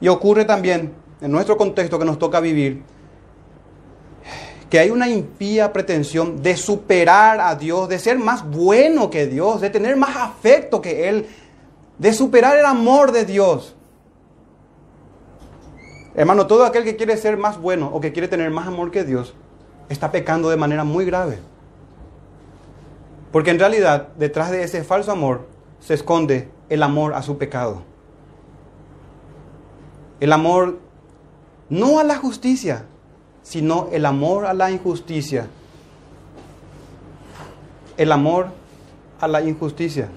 Y ocurre también en nuestro contexto que nos toca vivir que hay una impía pretensión de superar a Dios, de ser más bueno que Dios, de tener más afecto que Él, de superar el amor de Dios. Hermano, todo aquel que quiere ser más bueno o que quiere tener más amor que Dios está pecando de manera muy grave. Porque en realidad, detrás de ese falso amor se esconde el amor a su pecado. El amor no a la justicia, sino el amor a la injusticia. El amor a la injusticia.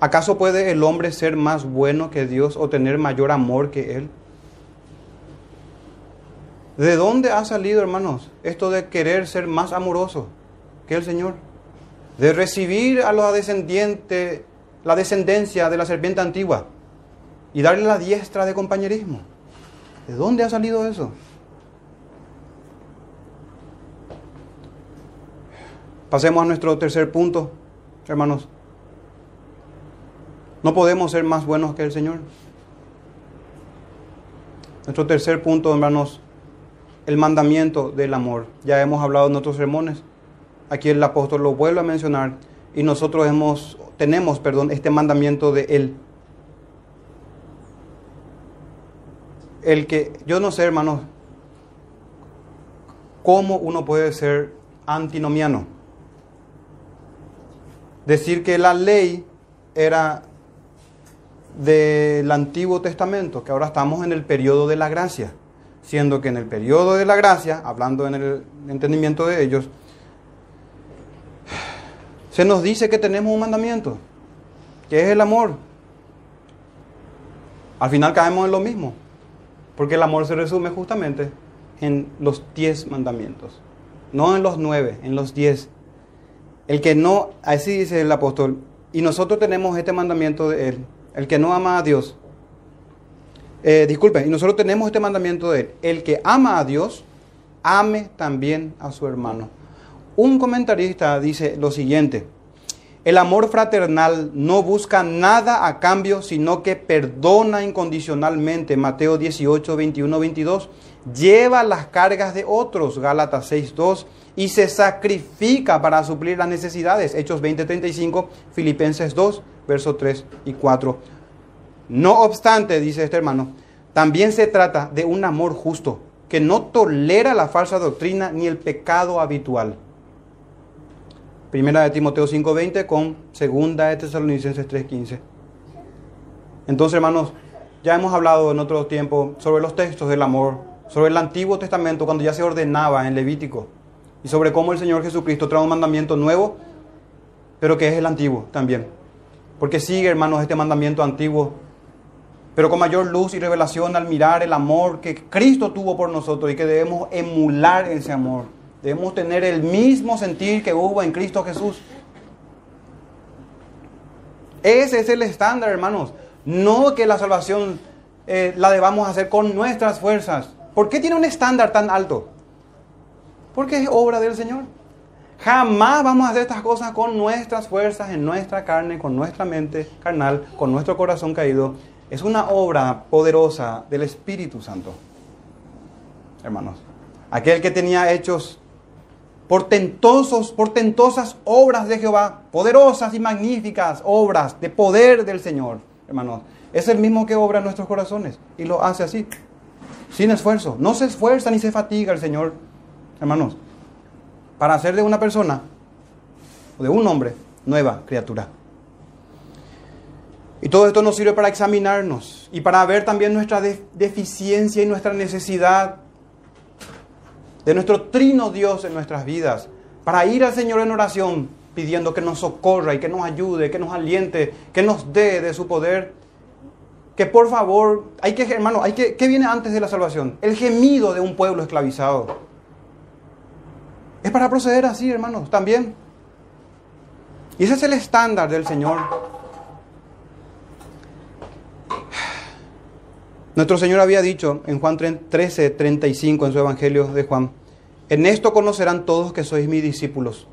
¿Acaso puede el hombre ser más bueno que Dios o tener mayor amor que Él? ¿De dónde ha salido, hermanos, esto de querer ser más amoroso que el Señor? De recibir a los descendientes, la descendencia de la serpiente antigua y darle la diestra de compañerismo. ¿De dónde ha salido eso? Pasemos a nuestro tercer punto, hermanos. No podemos ser más buenos que el Señor. Nuestro tercer punto, hermanos, el mandamiento del amor. Ya hemos hablado en otros sermones. Aquí el apóstol lo vuelve a mencionar y nosotros hemos, tenemos, perdón, este mandamiento de él. El que, yo no sé, hermanos, cómo uno puede ser antinomiano. Decir que la ley era del Antiguo Testamento, que ahora estamos en el periodo de la gracia, siendo que en el periodo de la gracia, hablando en el entendimiento de ellos, se nos dice que tenemos un mandamiento, que es el amor. Al final caemos en lo mismo, porque el amor se resume justamente en los diez mandamientos, no en los nueve, en los diez. El que no, así dice el apóstol, y nosotros tenemos este mandamiento de él, el que no ama a Dios. Eh, disculpen, y nosotros tenemos este mandamiento de él, el que ama a Dios, ame también a su hermano. Un comentarista dice lo siguiente, el amor fraternal no busca nada a cambio, sino que perdona incondicionalmente, Mateo 18, 21, 22, lleva las cargas de otros, Gálatas 6, 2, y se sacrifica para suplir las necesidades, Hechos 20, 35, Filipenses 2, versos 3 y 4. No obstante, dice este hermano, también se trata de un amor justo, que no tolera la falsa doctrina ni el pecado habitual. Primera de Timoteo 5:20 con Segunda de Tesalonicenses 3:15. Entonces, hermanos, ya hemos hablado en otro tiempo sobre los textos del amor, sobre el Antiguo Testamento cuando ya se ordenaba en Levítico y sobre cómo el Señor Jesucristo trae un mandamiento nuevo pero que es el antiguo también. Porque sigue, hermanos, este mandamiento antiguo, pero con mayor luz y revelación al mirar el amor que Cristo tuvo por nosotros y que debemos emular ese amor. Debemos tener el mismo sentir que hubo en Cristo Jesús. Ese es el estándar, hermanos. No que la salvación eh, la debamos hacer con nuestras fuerzas. ¿Por qué tiene un estándar tan alto? Porque es obra del Señor. Jamás vamos a hacer estas cosas con nuestras fuerzas, en nuestra carne, con nuestra mente carnal, con nuestro corazón caído. Es una obra poderosa del Espíritu Santo. Hermanos, aquel que tenía hechos portentosos, portentosas obras de Jehová, poderosas y magníficas obras de poder del Señor, hermanos, es el mismo que obra en nuestros corazones y lo hace así, sin esfuerzo. No se esfuerza ni se fatiga el Señor, hermanos para hacer de una persona o de un hombre nueva criatura. Y todo esto nos sirve para examinarnos y para ver también nuestra deficiencia y nuestra necesidad de nuestro trino Dios en nuestras vidas, para ir al Señor en oración pidiendo que nos socorra y que nos ayude, que nos aliente, que nos dé de su poder. Que por favor, hay que, hermano, hay que, ¿qué viene antes de la salvación? El gemido de un pueblo esclavizado. Es para proceder así, hermanos, también. Y ese es el estándar del Señor. Nuestro Señor había dicho en Juan 13, 35, en su Evangelio de Juan, en esto conocerán todos que sois mis discípulos,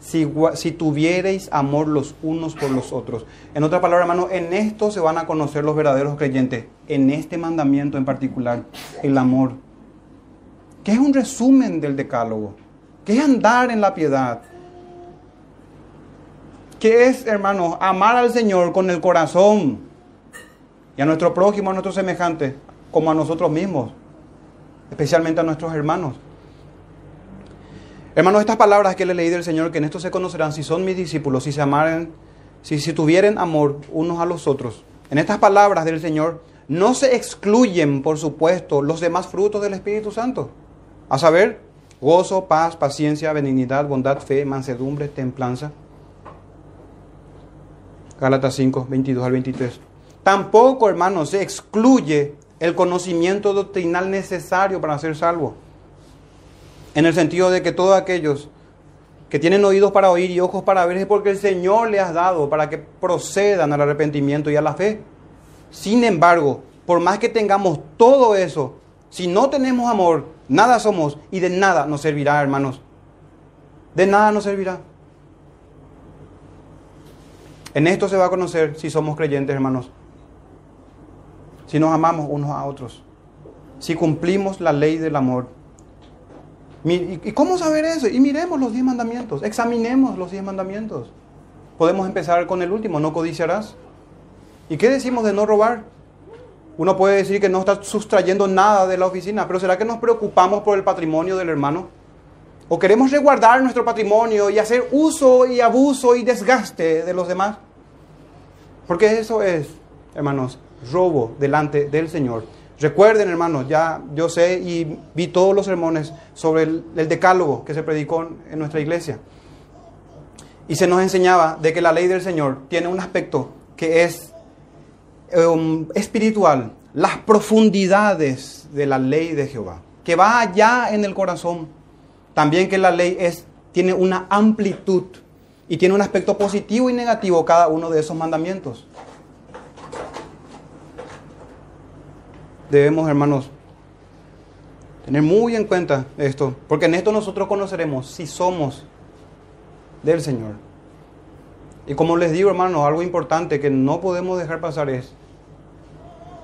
si, si tuviereis amor los unos por los otros. En otra palabra, hermano, en esto se van a conocer los verdaderos creyentes, en este mandamiento en particular, el amor, que es un resumen del decálogo. ¿Qué es andar en la piedad? ¿Qué es, hermanos, amar al Señor con el corazón y a nuestro prójimo, a nuestros semejantes, como a nosotros mismos, especialmente a nuestros hermanos? Hermanos, estas palabras que le leí del Señor, que en esto se conocerán si son mis discípulos, si se amaren, si, si tuvieren amor unos a los otros. En estas palabras del Señor no se excluyen, por supuesto, los demás frutos del Espíritu Santo. A saber, Gozo, paz, paciencia, benignidad, bondad, fe, mansedumbre, templanza. Gálatas 5, 22 al 23. Tampoco, hermanos, se excluye el conocimiento doctrinal necesario para ser salvo. En el sentido de que todos aquellos que tienen oídos para oír y ojos para ver es porque el Señor les ha dado para que procedan al arrepentimiento y a la fe. Sin embargo, por más que tengamos todo eso, si no tenemos amor, nada somos y de nada nos servirá, hermanos. De nada nos servirá. En esto se va a conocer si somos creyentes, hermanos. Si nos amamos unos a otros. Si cumplimos la ley del amor. ¿Y cómo saber eso? Y miremos los diez mandamientos. Examinemos los diez mandamientos. Podemos empezar con el último, no codiciarás. ¿Y qué decimos de no robar? Uno puede decir que no está sustrayendo nada de la oficina, pero ¿será que nos preocupamos por el patrimonio del hermano? ¿O queremos resguardar nuestro patrimonio y hacer uso y abuso y desgaste de los demás? Porque eso es, hermanos, robo delante del Señor. Recuerden, hermanos, ya yo sé y vi todos los sermones sobre el, decálogo que se predicó en nuestra iglesia. Y se nos enseñaba de que la ley del Señor tiene un aspecto que es Em, espiritual, las profundidades de la ley de Jehová, que va allá en el corazón. También que la ley es, tiene una amplitud y tiene un aspecto positivo y negativo cada uno de esos mandamientos. Debemos, hermanos, tener muy en cuenta esto, porque en esto nosotros conoceremos si somos del Señor. Y como les digo, hermanos, algo importante que no podemos dejar pasar es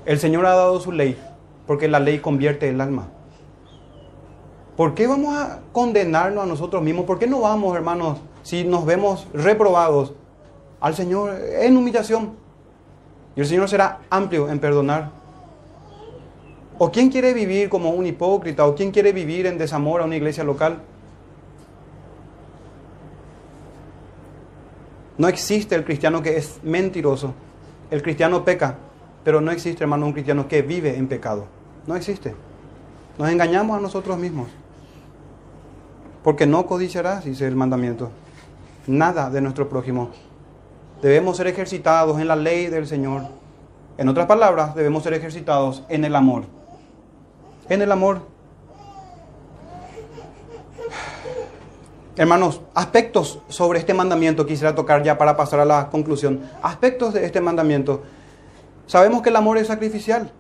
el Señor ha dado su ley porque la ley convierte el alma. ¿Por qué vamos a condenarnos a nosotros mismos? ¿Por qué no vamos, hermanos, si nos vemos reprobados al Señor en humillación? Y el Señor será amplio en perdonar. ¿O quién quiere vivir como un hipócrita? ¿O quién quiere vivir en desamor a una iglesia local? No existe el cristiano que es mentiroso. El cristiano peca. Pero no existe, hermano, un cristiano que vive en pecado. No existe. Nos engañamos a nosotros mismos. Porque no codiciarás, dice el mandamiento. nada de nuestro prójimo. Debemos ser ejercitados en la ley del Señor. En otras palabras, debemos ser ejercitados en el amor. En el amor. Hermanos, aspectos sobre este mandamiento quisiera tocar ya para pasar a la conclusión. Aspectos de este mandamiento. Sabemos que el amor es sacrificial.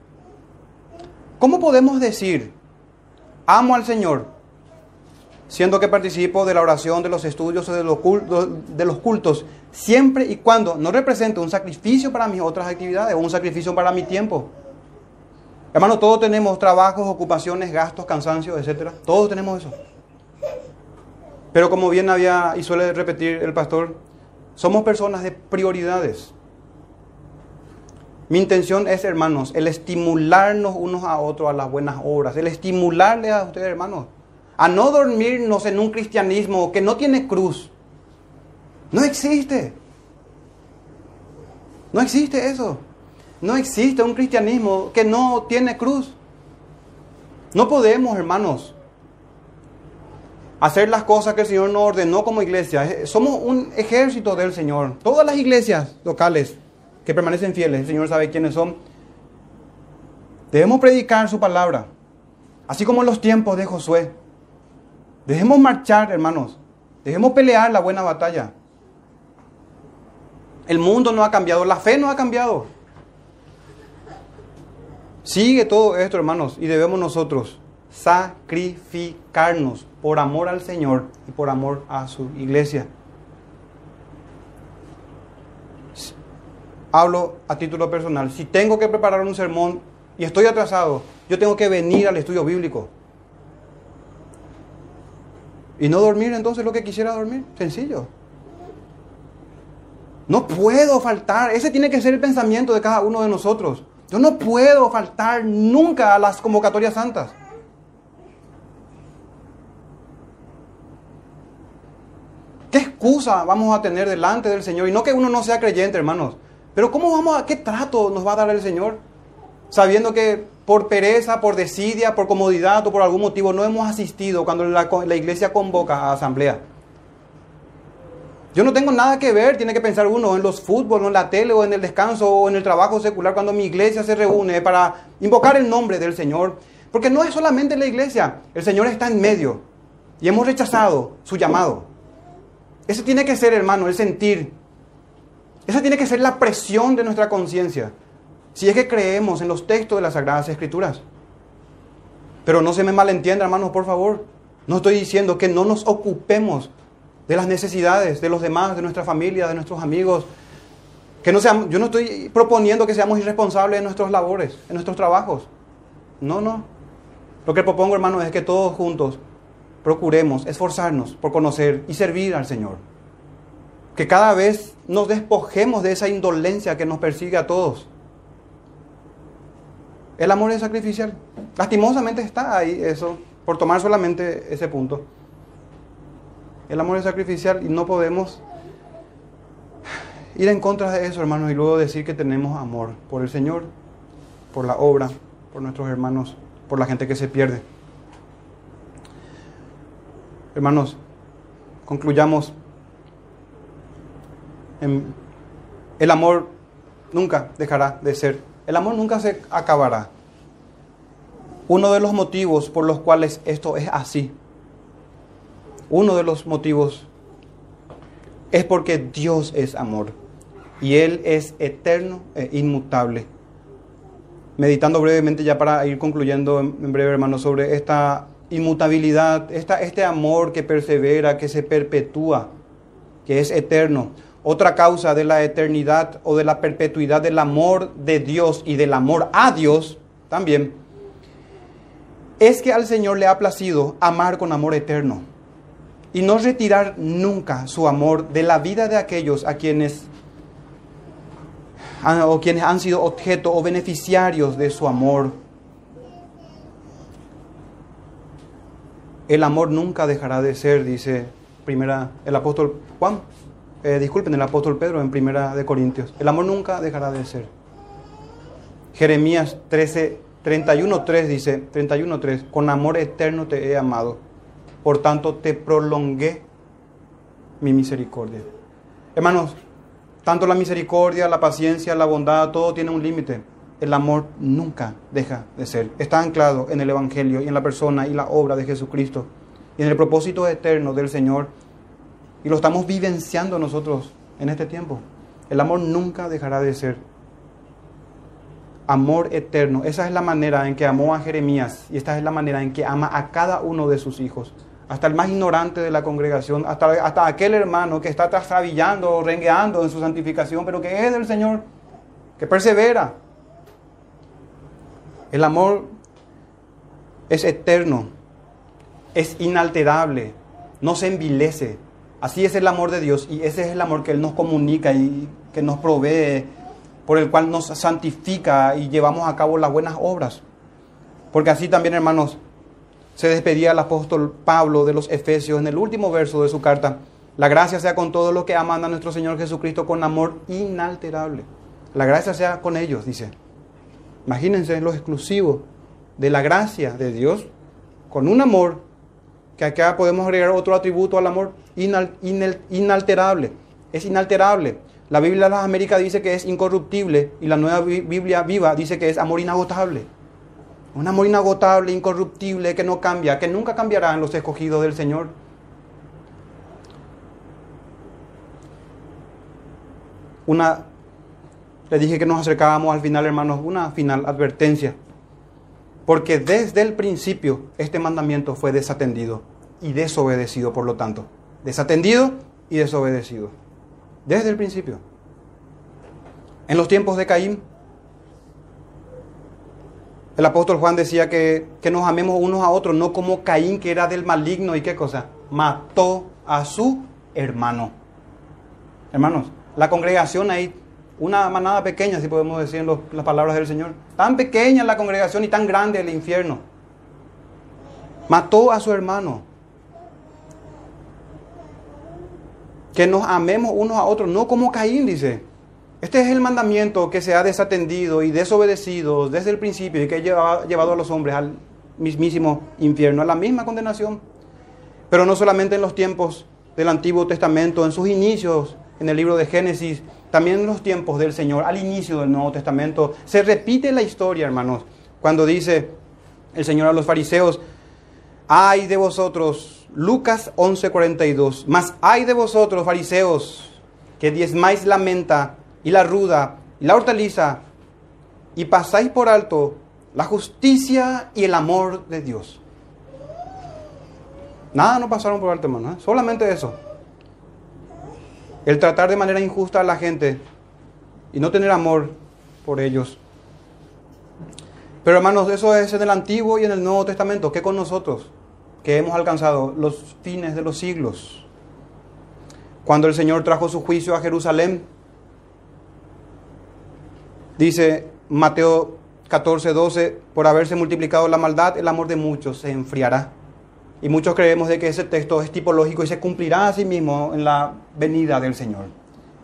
¿Cómo podemos decir, amo al Señor, siendo que participo de la oración, de los estudios, de los cultos, de los cultos siempre y cuando no represente un sacrificio para mis otras actividades o un sacrificio para mi tiempo? Hermano, todos tenemos trabajos, ocupaciones, gastos, cansancios, etc. Todos tenemos eso. Pero como bien había y suele repetir el pastor, somos personas de prioridades. Mi intención es, hermanos, el estimularnos unos a otros a las buenas obras, el estimularles a ustedes, hermanos, a no dormirnos en un cristianismo que no tiene cruz. No existe. No existe eso. No existe un cristianismo que no tiene cruz. No podemos, hermanos, hacer las cosas que el Señor nos ordenó como iglesia. Somos un ejército del Señor. Todas las iglesias locales que permanecen fieles, el Señor sabe quiénes son. Debemos predicar su palabra, así como en los tiempos de Josué. Dejemos marchar, hermanos. Dejemos pelear la buena batalla. El mundo no ha cambiado, la fe no ha cambiado. Sigue todo esto, hermanos, y debemos nosotros sacrificarnos por amor al Señor y por amor a su iglesia. hablo a título personal, si tengo que preparar un sermón y estoy atrasado, yo tengo que venir al estudio bíblico. Y no dormir entonces lo que quisiera dormir, sencillo. No puedo faltar, ese tiene que ser el pensamiento de cada uno de nosotros. Yo no puedo faltar nunca a las convocatorias santas. ¿Qué excusa vamos a tener delante del Señor? Y no que uno no sea creyente, hermanos. Pero ¿cómo vamos a qué trato nos va a dar el Señor? Sabiendo que por pereza, por desidia, por comodidad o por algún motivo no hemos asistido cuando la, iglesia convoca a asamblea. Yo no tengo nada que ver, tiene que pensar uno en los fútbol, en la tele o en el descanso o en el trabajo secular cuando mi iglesia se reúne para invocar el nombre del Señor. Porque no es solamente la iglesia, el Señor está en medio y hemos rechazado su llamado. Ese tiene que ser, hermano, el sentir esa tiene que ser la presión de nuestra conciencia. Si es que creemos en los textos de las Sagradas Escrituras. Pero no se me malentienda, hermanos, por favor. No estoy diciendo que no nos ocupemos de las necesidades de los demás, de nuestra familia, de nuestros amigos. Que no yo no estoy proponiendo que seamos irresponsables en nuestros labores, en nuestros trabajos. No, no. Lo que propongo, hermanos, es que todos juntos procuremos esforzarnos por conocer y servir al Señor que cada vez nos despojemos de esa indolencia que nos persigue a todos. El amor es sacrificial. Lastimosamente está ahí eso, por tomar solamente ese punto. El amor es sacrificial y no podemos ir en contra de eso, hermanos, y luego decir que tenemos amor por el Señor, por la obra, por nuestros hermanos, por la gente que se pierde. Hermanos, concluyamos el amor nunca dejará de ser. El amor nunca se acabará. Uno de los motivos por los cuales esto es así, uno de los motivos es porque Dios es amor y Él es eterno e inmutable. Meditando brevemente ya para ir concluyendo en breve hermano sobre esta inmutabilidad, esta, este amor que persevera, que se perpetúa, que es eterno. Otra causa de la eternidad o de la perpetuidad del amor de Dios y del amor a Dios también es que al Señor le ha placido amar con amor eterno y no retirar nunca su amor de la vida de aquellos a quienes o quienes han sido objeto o beneficiarios de su amor. El amor nunca dejará de ser, dice primera el apóstol Juan eh, disculpen, el apóstol Pedro en Primera de Corintios. El amor nunca dejará de ser. Jeremías 13, 31, 3 dice, 31, 3, con amor eterno te he amado, por tanto te prolongué mi misericordia. Hermanos, tanto la misericordia, la paciencia, la bondad, todo tiene un límite. El amor nunca deja de ser. Está anclado en el Evangelio y en la persona y la obra de Jesucristo y en el propósito eterno del Señor. Y lo estamos vivenciando nosotros en este tiempo. El amor nunca dejará de ser. Amor eterno. Esa es la manera en que amó a Jeremías y esta es la manera en que ama a cada uno de sus hijos. Hasta el más ignorante de la congregación, hasta, hasta aquel hermano que está trastabillando, rengueando en su santificación, pero que es del Señor, que persevera. El amor es eterno, es inalterable, no se envilece. Así es el amor de Dios y ese es el amor que Él nos comunica y que nos provee, por el cual nos santifica y llevamos a cabo las buenas obras. Porque así también, hermanos, se despedía el apóstol Pablo de los Efesios en el último verso de su carta. La gracia sea con todos los que aman a nuestro Señor Jesucristo con amor inalterable. La gracia sea con ellos, dice. Imagínense lo exclusivo de la gracia de Dios con un amor que acá podemos agregar otro atributo al amor inalterable. Es inalterable. La Biblia de las Américas dice que es incorruptible y la nueva Biblia viva dice que es amor inagotable. Un amor inagotable, incorruptible, que no cambia, que nunca cambiará en los escogidos del Señor. Una le dije que nos acercábamos al final, hermanos, una final advertencia. Porque desde el principio este mandamiento fue desatendido y desobedecido, por lo tanto. Desatendido y desobedecido. Desde el principio. En los tiempos de Caín, el apóstol Juan decía que, que nos amemos unos a otros, no como Caín, que era del maligno y qué cosa, mató a su hermano. Hermanos, la congregación ahí una manada pequeña, si podemos decir las palabras del Señor. Tan pequeña la congregación y tan grande el infierno. Mató a su hermano. Que nos amemos unos a otros, no como Caín dice. Este es el mandamiento que se ha desatendido y desobedecido desde el principio y que ha llevado a los hombres al mismísimo infierno, a la misma condenación. Pero no solamente en los tiempos del Antiguo Testamento, en sus inicios, en el libro de Génesis, también en los tiempos del Señor, al inicio del Nuevo Testamento, se repite la historia, hermanos, cuando dice el Señor a los fariseos, ay de vosotros, Lucas 11:42, mas ay de vosotros, fariseos, que diezmáis la menta y la ruda y la hortaliza y pasáis por alto la justicia y el amor de Dios. Nada no pasaron por alto, hermano, ¿eh? solamente eso el tratar de manera injusta a la gente y no tener amor por ellos. Pero hermanos, eso es en el Antiguo y en el Nuevo Testamento. ¿Qué con nosotros? Que hemos alcanzado los fines de los siglos. Cuando el Señor trajo su juicio a Jerusalén, dice Mateo 14, 12, por haberse multiplicado la maldad, el amor de muchos se enfriará. Y muchos creemos de que ese texto es tipológico y se cumplirá a sí mismo en la venida del Señor.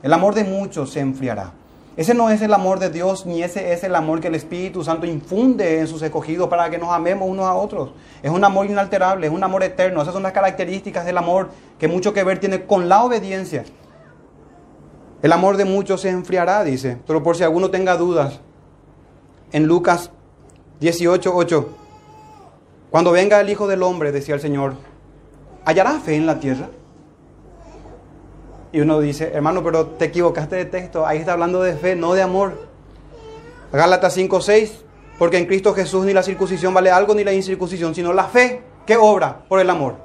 El amor de muchos se enfriará. Ese no es el amor de Dios, ni ese es el amor que el Espíritu Santo infunde en sus escogidos para que nos amemos unos a otros. Es un amor inalterable, es un amor eterno. Esas son las características del amor que mucho que ver tiene con la obediencia. El amor de muchos se enfriará, dice. Pero por si alguno tenga dudas, en Lucas 18, 8. Cuando venga el Hijo del Hombre, decía el Señor, ¿hallará fe en la tierra? Y uno dice, hermano, pero te equivocaste de texto, ahí está hablando de fe, no de amor. Gálatas 5, 6, porque en Cristo Jesús ni la circuncisión vale algo ni la incircuncisión, sino la fe que obra por el amor.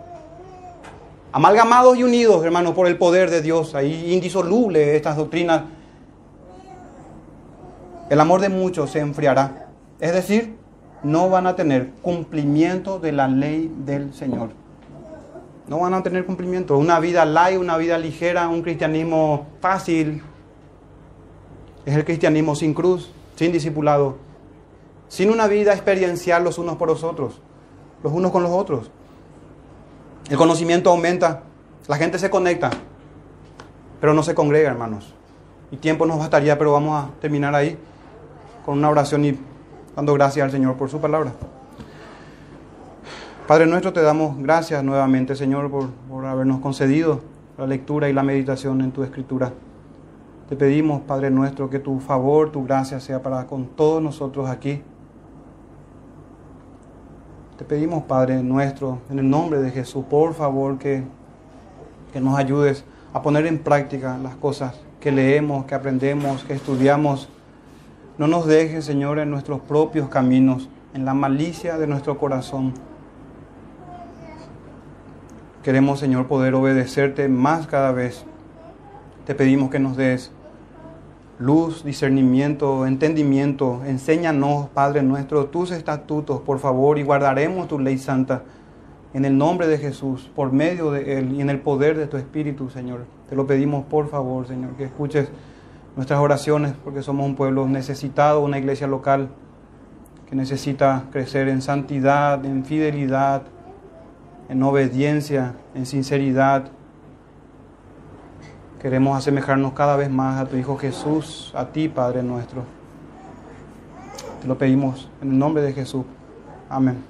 Amalgamados y unidos, hermano, por el poder de Dios, ahí indisoluble estas doctrinas. El amor de muchos se enfriará. Es decir, no van a tener cumplimiento de la ley del Señor. No van a tener cumplimiento. Una vida light, una vida ligera, un cristianismo fácil. Es el cristianismo sin cruz, sin discipulado, sin una vida experiencial los unos por los otros, los unos con los otros. El conocimiento aumenta, la gente se conecta, pero no se congrega, hermanos. Y tiempo nos bastaría, pero vamos a terminar ahí con una oración y dando gracias al Señor por su palabra. Padre nuestro, te damos gracias nuevamente, Señor, por, habernos concedido la lectura y la meditación en tu escritura. Te pedimos, Padre nuestro, que tu favor, tu gracia sea para con todos nosotros aquí. Te pedimos, Padre nuestro, en el nombre de Jesús, por favor, que, que nos ayudes a poner en práctica las cosas que leemos, que aprendemos, que estudiamos. No nos dejes, Señor, en nuestros propios caminos, en la malicia de nuestro corazón. Queremos, Señor, poder obedecerte más cada vez. Te pedimos que nos des luz, discernimiento, entendimiento. Enséñanos, Padre nuestro, tus estatutos, por favor, y guardaremos tu ley santa. En el nombre de Jesús, por medio de Él y en el poder de tu Espíritu, Señor. Te lo pedimos, por favor, Señor, que escuches nuestras oraciones, porque somos un pueblo necesitado, una iglesia local que necesita crecer en santidad, en fidelidad, en obediencia, en sinceridad. Queremos asemejarnos cada vez más a tu Hijo Jesús, a ti, Padre nuestro. Te lo pedimos en el nombre de Jesús. Amén.